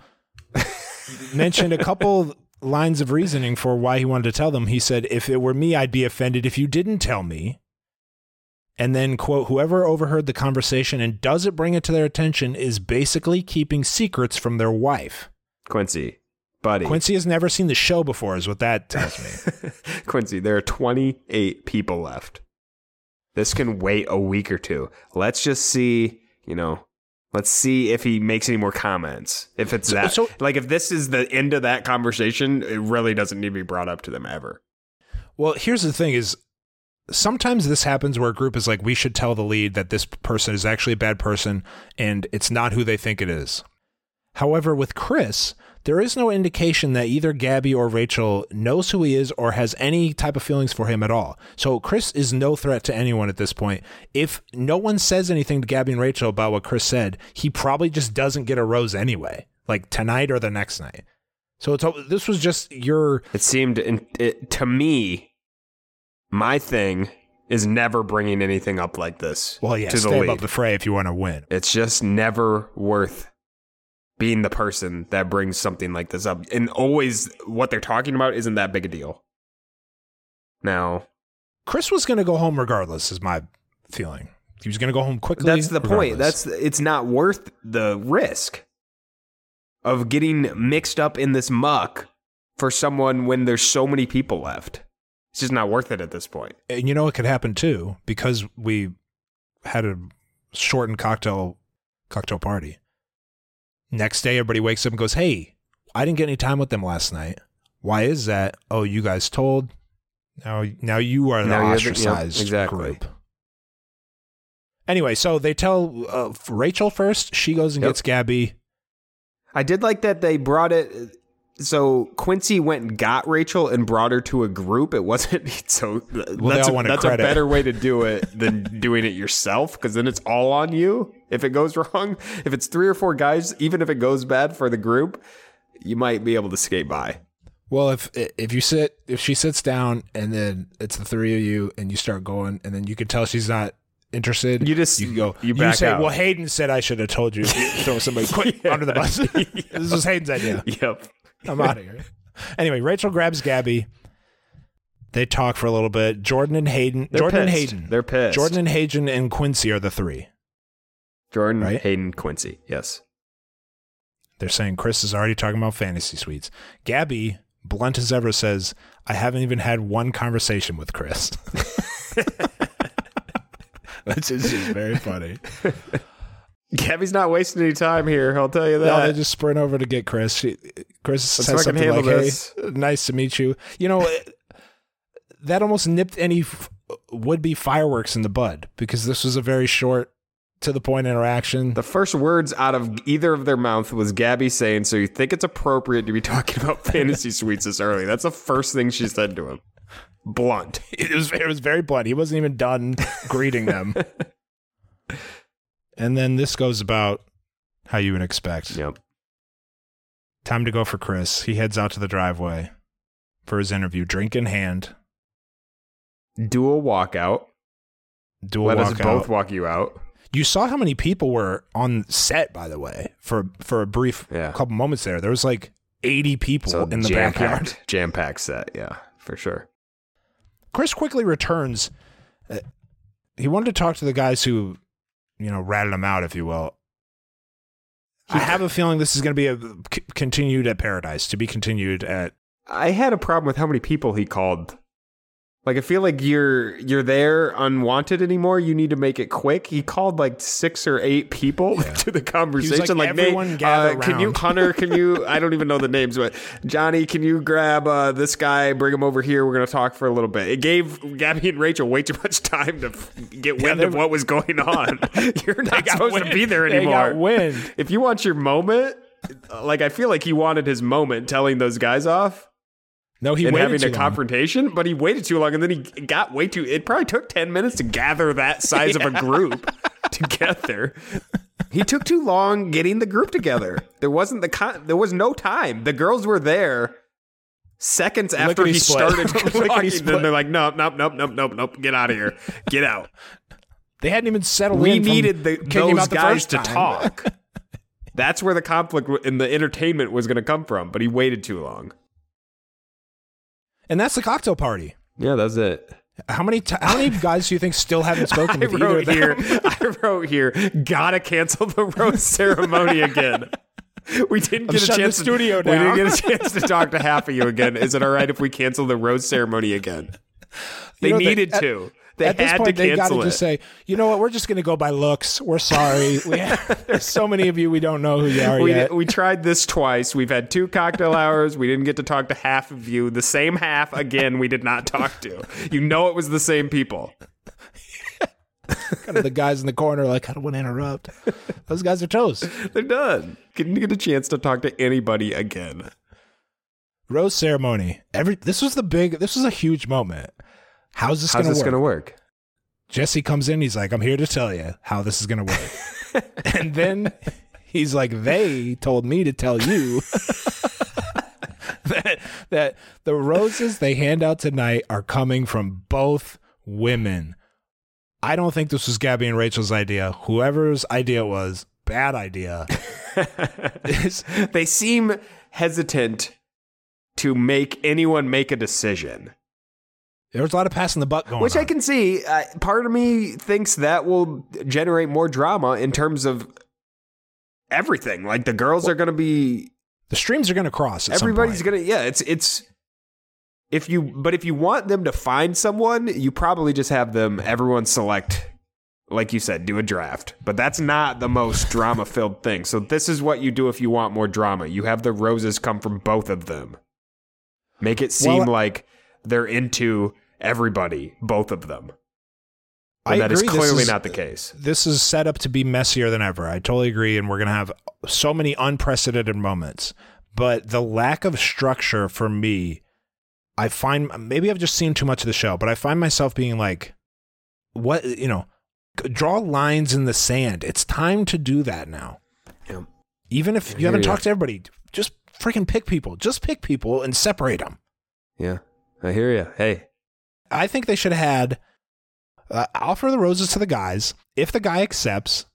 mentioned a couple lines of reasoning for why he wanted to tell them. He said, If it were me, I'd be offended if you didn't tell me. And then, quote, whoever overheard the conversation and doesn't bring it to their attention is basically keeping secrets from their wife. Quincy, buddy. Quincy has never seen the show before, is what that tells me. Quincy, there are 28 people left. This can wait a week or two. Let's just see, you know, let's see if he makes any more comments. If it's So- that, so- like, if this is the end of that conversation, it really doesn't need to be brought up to them ever. Well, here's the thing is sometimes this happens where a group is like, we should tell the lead that this person is actually a bad person and it's not who they think it is. However, with Chris, there is no indication that either Gabby or Rachel knows who he is or has any type of feelings for him at all. So Chris is no threat to anyone at this point. If no one says anything to Gabby and Rachel about what Chris said, he probably just doesn't get a rose anyway, like tonight or the next night. So this was just your It seemed, to me, my thing is never bringing anything up like this. well, yeah, to the stay lead. above the fray if you want to win. It's just never worth being the person that brings something like this up. And always what they're talking about isn't that big a deal. Now, Chris was going to go home regardless, is my feeling. He was going to go home quickly. that's the point. That's it's not worth the risk of getting mixed up in this muck for someone when there's so many people left. It's just not worth it at this point. and you know what could happen too because we had a shortened cocktail cocktail party. Next day, everybody wakes up and goes, "Hey, I didn't get any time with them last night. Why is that? Oh, you guys told. Now, now you are the Now you're the- yep, ostracized exactly. group." Anyway, so they tell uh, Rachel first. She goes and Yep. gets Gabby. I did like that they brought it. So Quincy went and got Rachel and brought her to a group. It wasn't so. they that's a, that's a better way to do it than doing it yourself because then it's all on you if it goes wrong. If it's three or four guys, even if it goes bad for the group, you might be able to skate by. Well, if if you sit, if she sits down and then it's the three of you and you start going, and then you can tell she's not interested. You just- you go. you back say, out. "Well, Hayden said I should have told you." Throw somebody quick under the bus. this was Hayden's idea. Yep. I'm out of here. Anyway, Rachel grabs Gabby. They talk for a little bit. Jordan and Hayden. They're Jordan and. Hayden. They're pissed. Jordan and Hayden and Quincy are the three. Jordan, Right? Hayden, Quincy. Yes. They're saying Chris is already talking about fantasy suites. Gabby, blunt as ever, says, I haven't even had one conversation with Chris. Which is just very funny. Gabby's not wasting any time here. I'll tell you that. No, they just sprint over to get Chris. She, Chris says something like, this. "Hey, nice to meet you." You know, that almost nipped any f- would-be fireworks in the bud because this was a very short, to the point interaction. The first words out of either of their mouth was Gabby saying, "So you think it's appropriate to be talking about fantasy suites this early?" That's the first thing she said to him. Blunt. it was it was very blunt. He wasn't even done greeting them. and then this goes about how you would expect. Yep. Time to go for Chris. He heads out to the driveway for his interview, drink in hand. Do a walkout. Do a Let us both walk you out. You saw how many people were on set, by the way, for for a brief Yeah. couple moments there. There was like eighty people So in the backyard. jam-packed, jam-packed set. Yeah, for sure. Chris quickly returns. Uh, he wanted to talk to the guys who, you know, ratted him out, if you will. I have a feeling this is going to be a c- continued at Paradise, to be continued at. I had a problem with how many people he called Like I feel like you're you're there unwanted anymore. You need to make it quick. He called like six or eight people to the conversation. like, Nate, "Everyone uh, can you. Hunter? Can you? I don't even know the names, but Johnny, can you grab uh, this guy? Bring him over here. We're gonna talk for a little bit. It gave Gabby and Rachel way too much time to get wind they- of what was going on. You're not supposed to be there anymore. They got wind. If you want your moment, like I feel like he wanted his moment telling those guys off No, he and having a long. confrontation, but he waited too long and then he got way too. It probably took 10 minutes to gather that size of a group together. He took too long getting the group together. There wasn't the con- there was no time. The girls were there seconds after he split. started talking. Then they're like, nope, nope, nope, nope, nope, nope. Get out of here. Get out. They hadn't even settled We in. needed the, those the guys first to talk. That's where the conflict and the entertainment was going to come from, but he waited too long. And that's the cocktail party. Yeah, that's it. How many t- how many guys do you think still haven't spoken I with either wrote of them? here. I wrote here. Gotta cancel the rose ceremony again. We didn't I'm get a chance. the studio to, We didn't get a chance to talk to half of you again. Is it all right if we cancel the rose ceremony again? They You know, needed at- to. They At this point, they got to just say, you know what? We're just going to go by looks. We're sorry. We there's so many of you we don't know who you are we, yet. we tried this twice. We've had two cocktail hours. We didn't get to talk to half of you. The same half again. We did not talk to. You know it was the same people. kind of the guys in the corner like, I don't want to interrupt. Those guys are toast. They're done. Didn't get a chance to talk to anybody again. Rose ceremony. Every this was the big. This was a huge moment. How's this going to work? going to work? Jesse comes in. He's like, I'm here to tell you how this is going to work. and then he's like, they told me to tell you that, that the roses they hand out tonight are coming from both women. I don't think this was Gabby and Rachel's idea. Whoever's idea it was, bad idea. They seem hesitant to make anyone make a decision, there was a lot of passing the buck going on. which on. I can see. Uh, part of me thinks that will generate more drama in terms of everything. Like the girls are going to be the streams are going to cross. Everybody's going to yeah, it's it's if you but if you want them to find someone, you probably just have them everyone select like you said, do a draft. But that's not the most drama filled thing. So this is what you do if you want more drama. You have the roses come from both of them. Make it seem Well, like they're into everybody, both of them. I And that is agree. This clearly is- not the case. this is set up to be messier than ever. I totally agree, and we're going to have so many unprecedented moments. But the lack of structure for me, I find maybe I've just seen too much of the show, but I find myself being like, what you know, draw lines in the sand. It's time to do that now. Yeah. Even if you haven't hear ya. talked to everybody, just freaking pick people. Just pick people and separate them. Yeah. I hear you. Hey. I think they should have had uh, offer the roses to the guys. If the guy accepts,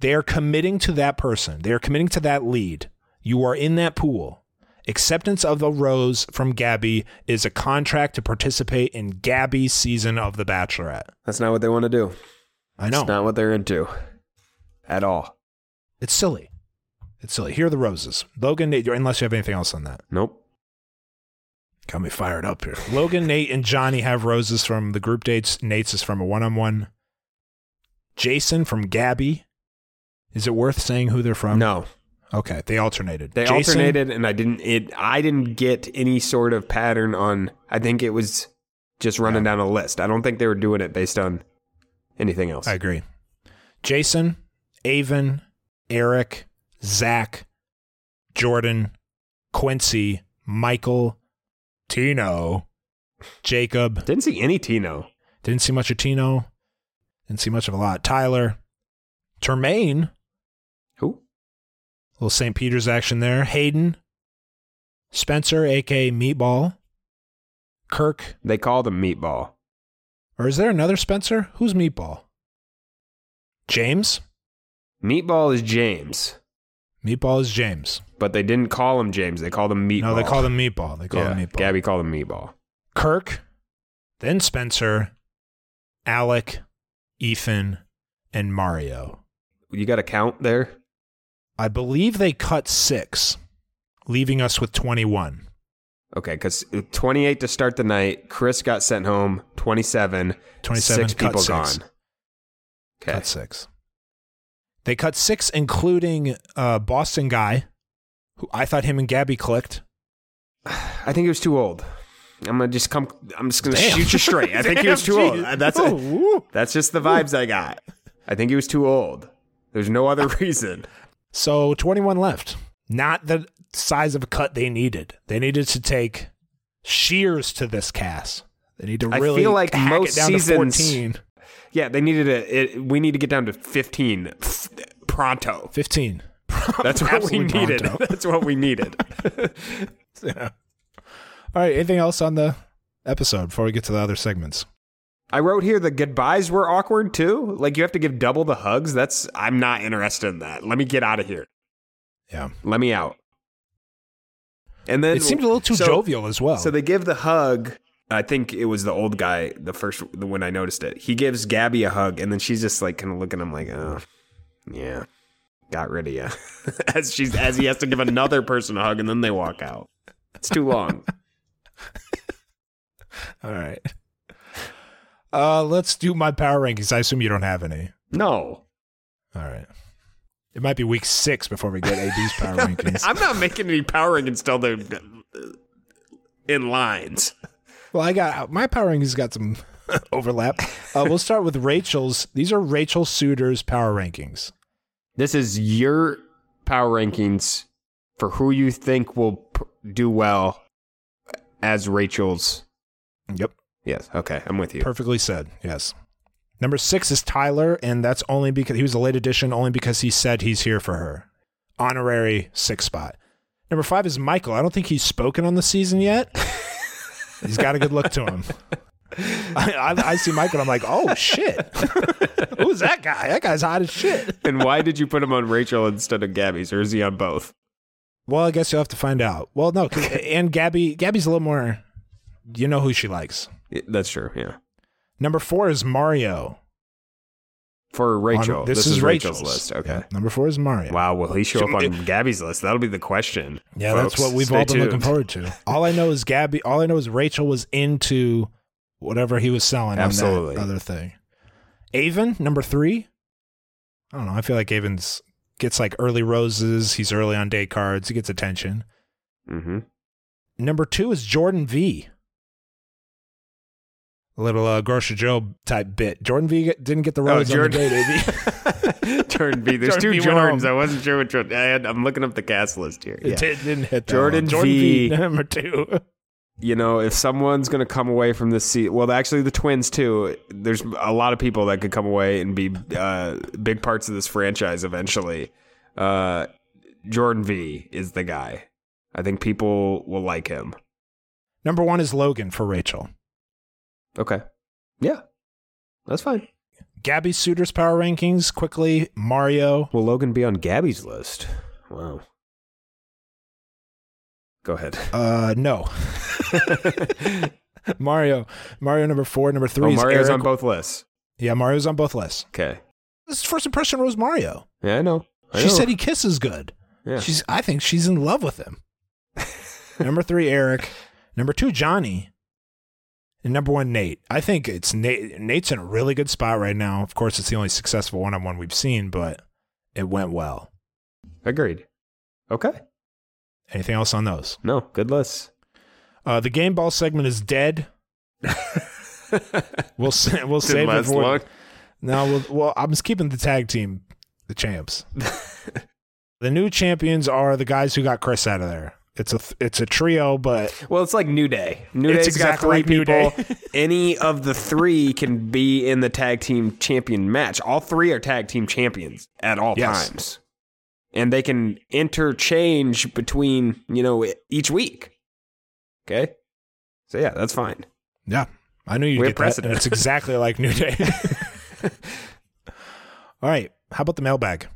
they are committing to that person. They are committing to that lead. You are in that pool. Acceptance of the rose from Gabby is a contract to participate in Gabby's season of The Bachelorette. That's not what they want to do. I know. It's not what they're into at all. it's silly. It's silly. Here are the roses. Logan, unless you have anything else on that. Nope. Got me fired up here. Logan, Nate, and Johnny have roses from the group dates. Nate's is from a one on one. Jason from Gabby. Is it worth saying who they're from? No. Okay, they alternated. They Jason- alternated, and I didn't. It. I didn't get any sort of pattern on. I think it was just running down a list. I don't think they were doing it based on anything else. I agree. Jason, Aven, Eric, Zach, Jordan, Quincy, Michael, Tino, Jacob. didn't see any Tino. Didn't see much of Tino. Didn't see much of a lot. Tyler, Termayne, Who? little St. Peter's action there. Hayden, Spencer, aka Meatball, Kirk, They call them Meatball. or is there another Spencer? Who's Meatball? James. Meatball is James, Meatball is James. but they didn't call him James. They called him Meatball. No, they called him Meatball. They called yeah, him Meatball. Gabby called him Meatball. Kirk, then Spencer, Alec, Ethan, and Mario. You got a count there? I believe they cut six, leaving us with 21. Okay, because 28 to start the night. Chris got sent home. 27. 27, Six people six. gone. Okay. Cut six. They cut six, including uh, Boston guy, who I thought him and Gabby clicked. I think he was too old. I'm gonna just come. I'm just gonna Damn. shoot you straight. I think he was too old. That's Oh, that's just the vibes I got. I think he was too old. There's no other reason. So 21 left. Not the size of a cut they needed. They needed to take shears to this cast. They need to I really feel like hack most it down seasons- to 14. Yeah, they needed a. It, we need to get down to 15 pronto. 15. That's what we needed. pronto. That's what we needed. Yeah. All right. Anything else on the episode before we get to the other segments? I wrote here the goodbyes were awkward too. Like you have to give double the hugs. That's I'm not interested in that. Let me get out of here. Yeah. Let me out. And then It seemed a little too so- jovial as well. So they give the hug. I think it was the old guy, the first the when I noticed it. He gives Gabby a hug, and then she's just like kind of looking at him like, oh, yeah, got rid of you. as she's as he has to give another person a hug, and then they walk out. It's too long. All right. Uh, let's do my power rankings. I assume you don't have any. no, All right. It might be week six before we get AD's power rankings. I'm not making any power rankings until they're in lines. Well, I got my power rankings got some overlap. Uh, we'll start with Rachel's. These are Rachel Suter's power rankings. This is your power rankings for who you think will p- do well as Rachel's. Yep. Yes. Okay, I'm with you. Perfectly said. Yes. Number six is Tyler, and that's only because he was a late addition, only because he said he's here for her. Honorary six spot. Number five is Michael. I don't think he's spoken on the season yet. he's got a good look to him. I, I, I see Michael. I'm like, oh shit, who's that guy? That guy's hot as shit. and why did you put him on Rachel instead of Gabby's, or is he on both? Well, I guess you'll have to find out. Well, no, and Gabby, Gabby's a little more. You know who she likes. That's true. Yeah. Number four is Mario. For Rachel, On- this, is Rachel's, list. Okay. Yeah, number four is Mario. Wow. Will he show up on Gabby's list? That'll be the question. Yeah, folks. that's what we've Stay all been looking forward to. All I know is Gabby. All I know is Rachel was into whatever he was selling Absolutely. on that other thing. Aven, number three. I don't know. I feel like Aven's gets like early roses. He's early on day cards. He gets attention. Mm-hmm. Number two is Jordan V. A little uh, Grocer Joe type bit. Jordan V didn't get the rose on the day, baby. Jordan B. There's Jordan two V Jordans. I wasn't sure which one. I had, I'm looking up the cast list here. It Yeah. did, didn't hit Jordan. Jordan V. v. Number two. you know, if someone's going to come away from this season, well, actually, the Twins too. There's a lot of people that could come away and be uh, big parts of this franchise eventually. Uh, Jordan V is the guy. I think people will like him. Number one is Logan for Rachel. Okay, yeah, that's fine. Gabby Suter's power rankings quickly. Mario. Will Logan be on Gabby's list? Wow. Go ahead. Uh, no. Mario. Mario number four. Number three Oh, is Mario's Eric. on both lists. Yeah, Mario's on both lists. Okay. This is first impression Rose Mario. Yeah, I know. I She know. said he kisses good. Yeah. She's. I think she's in love with him. number three, Eric. Number two, Johnny. And number one, Nate. I think it's Nate. Nate's in a really good spot right now. Of course, it's the only successful one-on-one we've seen, but it went well. Agreed. Okay. Anything else on those? No, good list. Uh, the game ball segment is dead. We'll we'll save it for long. no. We'll, well, I'm just keeping the tag team the champs. the new champions are the guys who got Chris out of there. It's a it's a trio, but Well, it's like New Day. New It's Day's exactly got three like people. Any of the three can be in the tag team champion match. All three are tag team champions at all Yes. times. And they can interchange between, you know, each week. Okay? So yeah, that's fine. yeah, I knew have get that. precedent. And it's exactly like New Day. All right, how about the mailbag?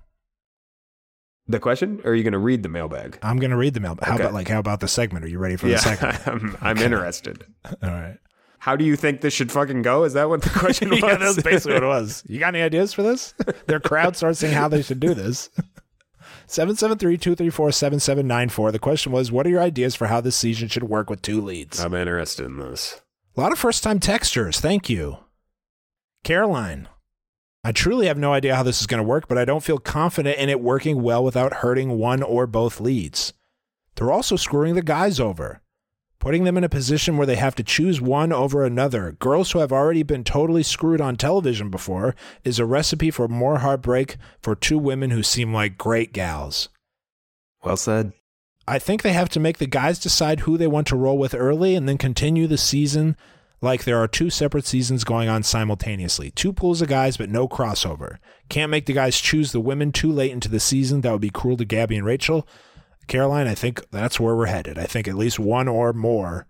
The question? Or are you going to read the mailbag? I'm gonna read the mailbag. How Okay. about like how about the segment? Are you ready for the segment? I'm, I'm interested. All right. How do you think this should fucking go? Is that what the question was? yeah, that's basically what it was. You got any ideas for this? Their crowd starts saying how they should do this. 773-234-7794. The question was, what are your ideas for how this season should work with two leads? I'm interested in this. A lot of first-time textures. Thank you. Caroline. I truly have no idea how this is going to work, but I don't feel confident in it working well without hurting one or both leads. They're also screwing the guys over, putting them in a position where they have to choose one over another. Girls who have already been totally screwed on television before is a recipe for more heartbreak for two women who seem like great gals. Well said. I think they have to make the guys decide who they want to roll with early and then continue the season like there are two separate seasons going on simultaneously. Two pools of guys, but no crossover. Can't make the guys choose the women too late into the season. That would be cruel to Gabby and Rachel. Caroline, I think that's where we're headed. I think at least one or more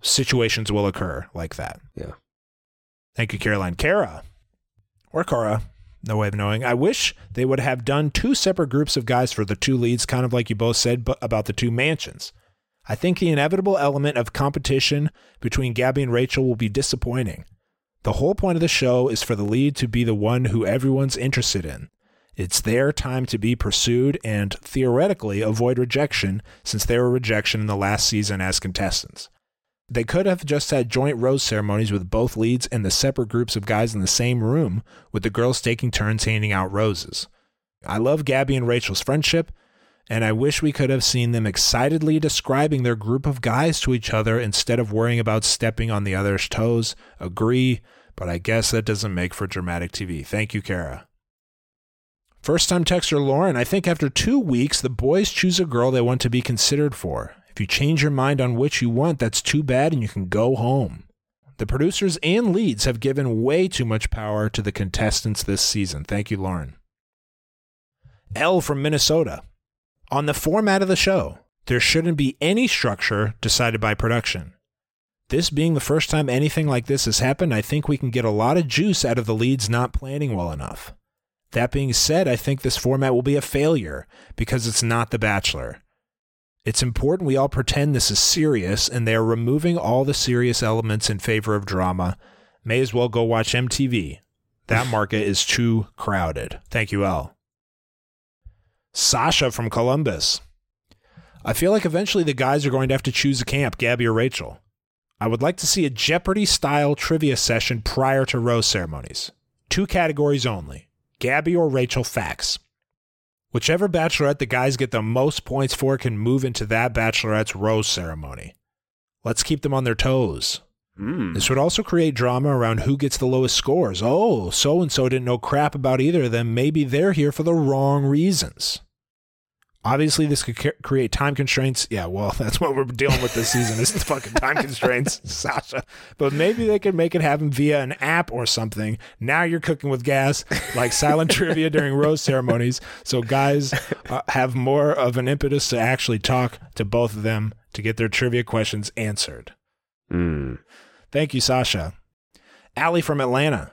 situations will occur like that. Yeah. Thank you, Caroline. Kara or Cara, no way of knowing. I wish they would have done two separate groups of guys for the two leads, kind of like you both said about the two mansions. I think the inevitable element of competition between Gabby and Rachel will be disappointing. The whole point of the show is for the lead to be the one who everyone's interested in. It's their time to be pursued and theoretically avoid rejection since they were rejection in the last season as contestants. They could have just had joint rose ceremonies with both leads and the separate groups of guys in the same room, with the girls taking turns handing out roses. I love Gabby and Rachel's friendship, and I wish we could have seen them excitedly describing their group of guys to each other instead of worrying about stepping on the other's toes. Agree, but I guess that doesn't make for dramatic TV. Thank you, Kara. First time texter Lauren, I think after two weeks, the boys choose a girl they want to be considered for. If you change your mind on which you want, that's too bad and you can go home. The producers and leads have given way too much power to the contestants this season. Thank you, Lauren. L from Minnesota. On the format of the show, there shouldn't be any structure decided by production. This being the first time anything like this has happened, I think we can get a lot of juice out of the leads not planning well enough. That being said, I think this format will be a failure because it's not The Bachelor. It's important we all pretend this is serious and they are removing all the serious elements in favor of drama. May as well go watch MTV. That market is too crowded. Thank you, L. Sasha from Columbus. I feel like eventually the guys are going to have to choose a camp, Gabby or Rachel. I would like to see a Jeopardy style trivia session prior to rose ceremonies. Two categories only Gabby or Rachel facts. Whichever bachelorette the guys get the most points for can move into that bachelorette's rose ceremony. Let's keep them on their toes. Mm. This would also create drama around who gets the lowest scores. Oh, so and so didn't know crap about either of them. Maybe they're here for the wrong reasons. Obviously, this could create time constraints. Yeah, well, that's what we're dealing with this season is the fucking time constraints, Sasha. But maybe they could make it happen via an app or something. Now you're cooking with gas, like silent trivia during rose ceremonies. So guys uh, have more of an impetus to actually talk to both of them to get their trivia questions answered. Mm. Thank you, Sasha. Allie from Atlanta.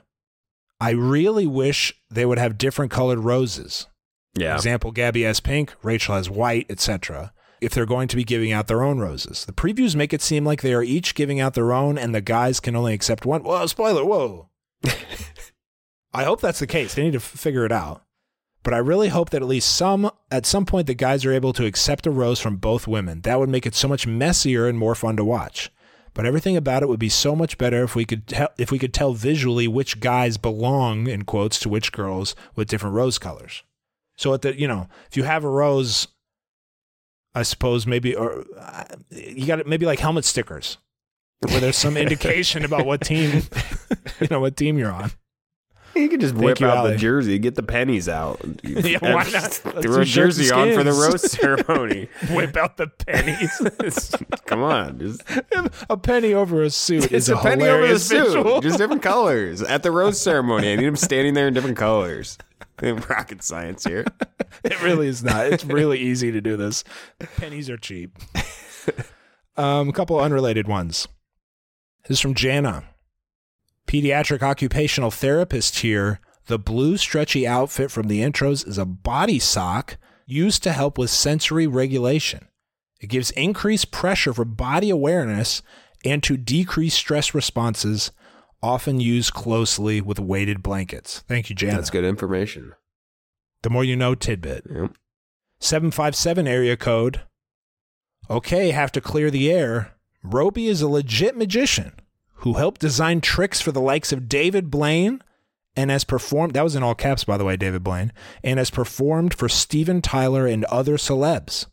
I really wish they would have different colored roses. Yeah. Example, Gabby has pink, Rachel has white, etc. If they're going to be giving out their own roses. The previews make it seem like they are each giving out their own and the guys can only accept one. Whoa, spoiler, whoa. I hope that's the case. They need to f- figure it out. But I really hope that at least some at some point the guys are able to accept a rose from both women. That would make it so much messier and more fun to watch. But everything about it would be so much better if we could tell if we could tell visually which guys belong in quotes to which girls with different rose colors. So at the you know if you have a rose, I suppose maybe or uh, you got maybe like helmet stickers where there's some indication about what team you know what team you're on. You could just Thank whip you, out Allie. the jersey, get the pennies out. Yeah, why not? Let's Throw do a shirts and jersey on for the skins. rose ceremony. Whip out the pennies. Come on, just a penny over a suit it's is a penny over the hilarious suit, visual. just different colors at the rose ceremony. I need them standing there in different colors. Rocket science here. It really is not. It's really easy to do this. Pennies are cheap. Um, a couple unrelated ones. This is from Jana. Pediatric occupational therapist here. The blue stretchy outfit from the intros is a body sock used to help with sensory regulation. It gives increased pressure for body awareness and to decrease stress responses, often used closely with weighted blankets. Thank you, Jana. That's good information. The more you know tidbit. Yep. 757 area code. Okay, have to clear the air. Roby is a legit magician who helped design tricks for the likes of David Blaine and has performed, that was in all caps, by the way, David Blaine, and has performed for Steven Tyler and other celebs.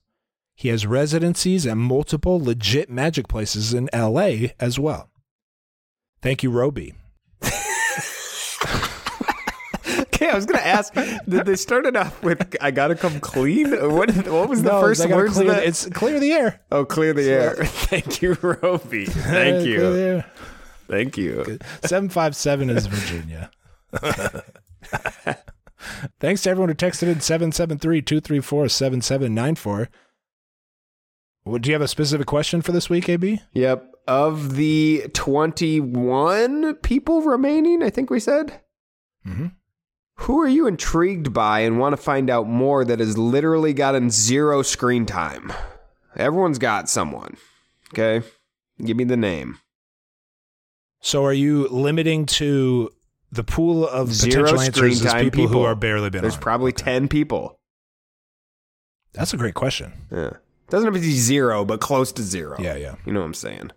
He has residencies at multiple legit magic places in LA as well. Thank you, Roby. Okay, I was gonna ask. Did they start it off with "I gotta come clean"? What What was the No, first words? Clear, that? It's clear the air. oh, clear the air. Thank you, Roby. Thank you. Air. Thank you. 757 is Virginia. Thanks to everyone who texted in 773 234 7794. Do you have a specific question for this week, AB? Yep. Of the twenty-one people remaining, I think we said. Mm-hmm. Who are you intrigued by and want to find out more that has literally gotten zero screen time? Everyone's got someone. Okay? Give me the name. So are you limiting to the pool of Zero potential screen answers time people, who people. are barely been There's on? probably 10 people. That's a great question. Yeah. Doesn't have to be zero, but close to zero. Yeah, yeah. You know what I'm saying?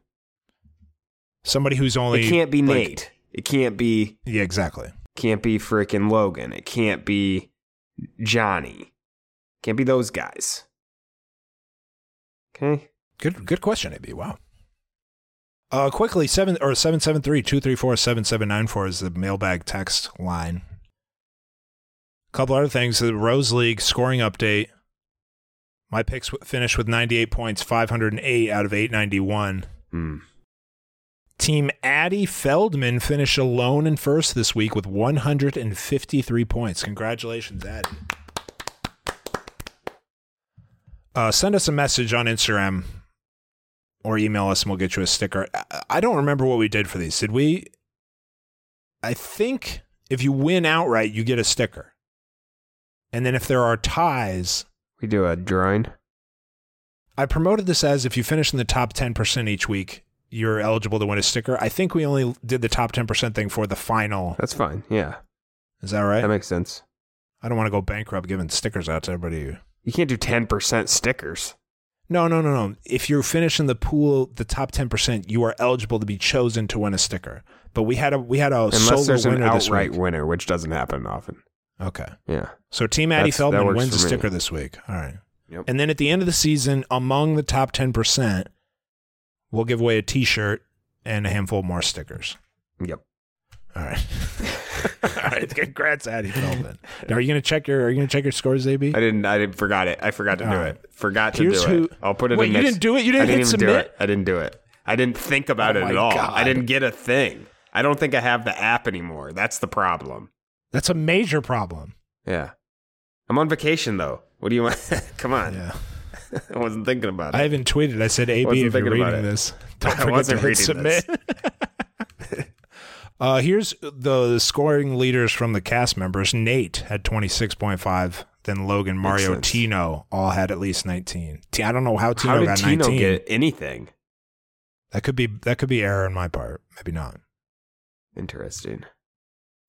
Somebody who's only It can't be like- Nate. It can't be Yeah, exactly. can't be frickin' Logan. It can't be Johnny. Can't be those guys. Okay? Good good question, AB. Wow. Uh quickly, seven or seven seven three two three four seven seven nine four is the mailbag text line. A couple other things. The Rose League scoring update. My picks finished with 98 points, 508 out of 891. Hmm. Team Addy Feldman finished alone in first this week with 153 points. Congratulations, Addy. Uh, send us a message on Instagram or email us and we'll get you a sticker. I- don't remember what we did for these. Did we? I think if you win outright, you get a sticker. And then if there are ties, We do a drawing. I promoted this as if you finish in the top 10% each week, you're eligible to win a sticker. I think we only did the top 10% thing for the final. That's fine. Yeah. Is that right? That makes sense. I don't want to go bankrupt giving stickers out to everybody. You can't do 10% stickers. No, no, no, no. If you finish in the pool, the top 10%, you are eligible to be chosen to win a sticker. But we had a we had a Unless solo there's an winner this outright week. winner, which doesn't happen often. Okay. Yeah. So Team Addy That's- Feldman wins a sticker this week. All right. Yep. And then at the end of the season, among the top 10%, we'll give away a t-shirt and a handful more stickers. Yep. All right. All right. Congrats, Addy Feldman. Now, are you gonna check your Are you gonna check your scores, AB? I didn't. I didn't. Forgot it. I forgot to All do right. it. Forgot to Here's do who- it. I'll put it Wait, in. you next- didn't do it? You didn't I didn't hit even do submit? it. I didn't do it. I didn't think about Oh it at all. God. I didn't get a thing. I don't think I have the app anymore. That's the problem. That's a major problem. Yeah. I'm on vacation though. What do you want? Come on. Yeah. I wasn't thinking about it. I haven't tweeted. I said, AB, Wasn't if you're reading this, don't I forget wasn't to hit reading submit. Uh, here's the scoring leaders from the cast members. Nate had 26.5. Then Logan, Mario. Tino all had at least 19. T- I don't know how Tino How did got Tino 19. get anything? That could be that could be error on my part. Maybe not. Interesting.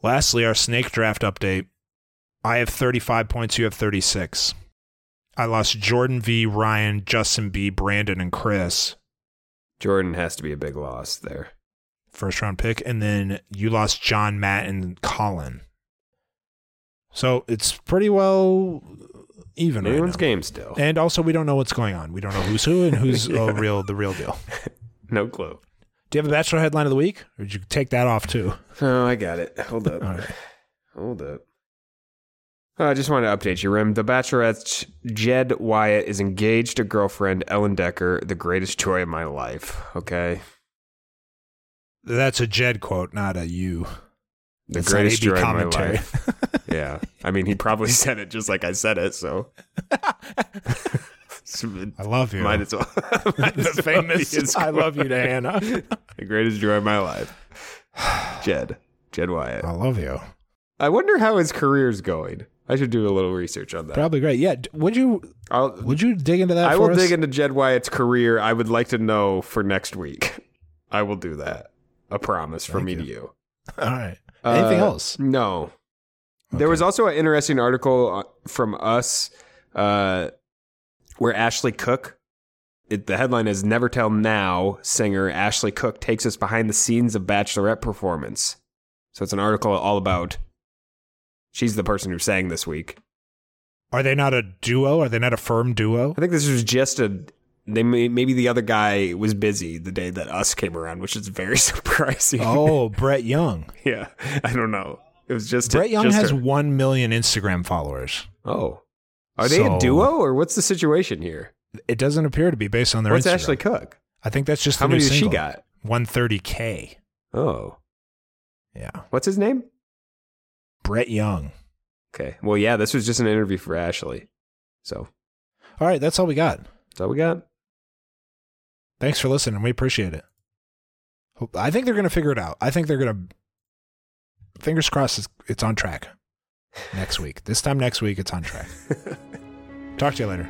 Lastly, our snake draft update. I have 35 points. You have 36. I lost Jordan V, Ryan, Justin B, Brandon, and Chris. Jordan has to be a big loss there. First round pick. And then you lost John, Matt, and Colin. So it's pretty well even. right Anyone's now. game still. And also, we don't know what's going on. We don't know who's who and who's uh, real, the real deal. No clue. Do you have a Bachelor headline of the week? Or did you take that off too? Oh, I got it. Hold up. All right. Hold up. Oh, I just wanted to update you, Rim. The Bachelorette's Jed Wyatt is engaged to girlfriend Ellen Decker, the greatest joy of my life. Okay, That's a Jed quote, not a you. the That's greatest joy commentary. of my life. Yeah, I mean, he probably said it just like I said it, so I love you. might as well. might the famous I love you to Hannah. the greatest joy of my life. Jed, Jed Wyatt. I love you. I wonder how his career's going. I should do a little research on that. Probably great. Yeah. Would you I'll, would you dig into that I will us? dig into Jed Wyatt's career. I would like to know for next week. I will do that. A promise from Thank me you. to you. All right. Anything Uh, else? No. There was also an interesting article uh, from us uh, where Ashley Cooke, it, the headline is Never Til Now singer Ashley Cooke takes us behind the scenes of Bachelorette performance. So it's an article all about, she's the person who sang this week. Are they not a duo? Are they not a firm duo? I think this was just a, they may, maybe the other guy was busy the day that us came around, which is very surprising. Oh, Brett Young. yeah. I don't know. It was just Brett Young just has her. 1 million Instagram followers. Oh, are they a duo or what's the situation here? It doesn't appear to be based on their What's Instagram. Ashley Cooke? I think that's just How the new many does she got? 130K. Oh, Yeah. what's his name? Brett Young. Okay. Well, yeah, this was just an interview for Ashley. So All right, that's all we got. that's all we got. Thanks for listening. We appreciate it. I think they're going to figure it out. I think they're going to. Fingers crossed, it's, it's on track next week. This time next week, it's on track. Talk to you later.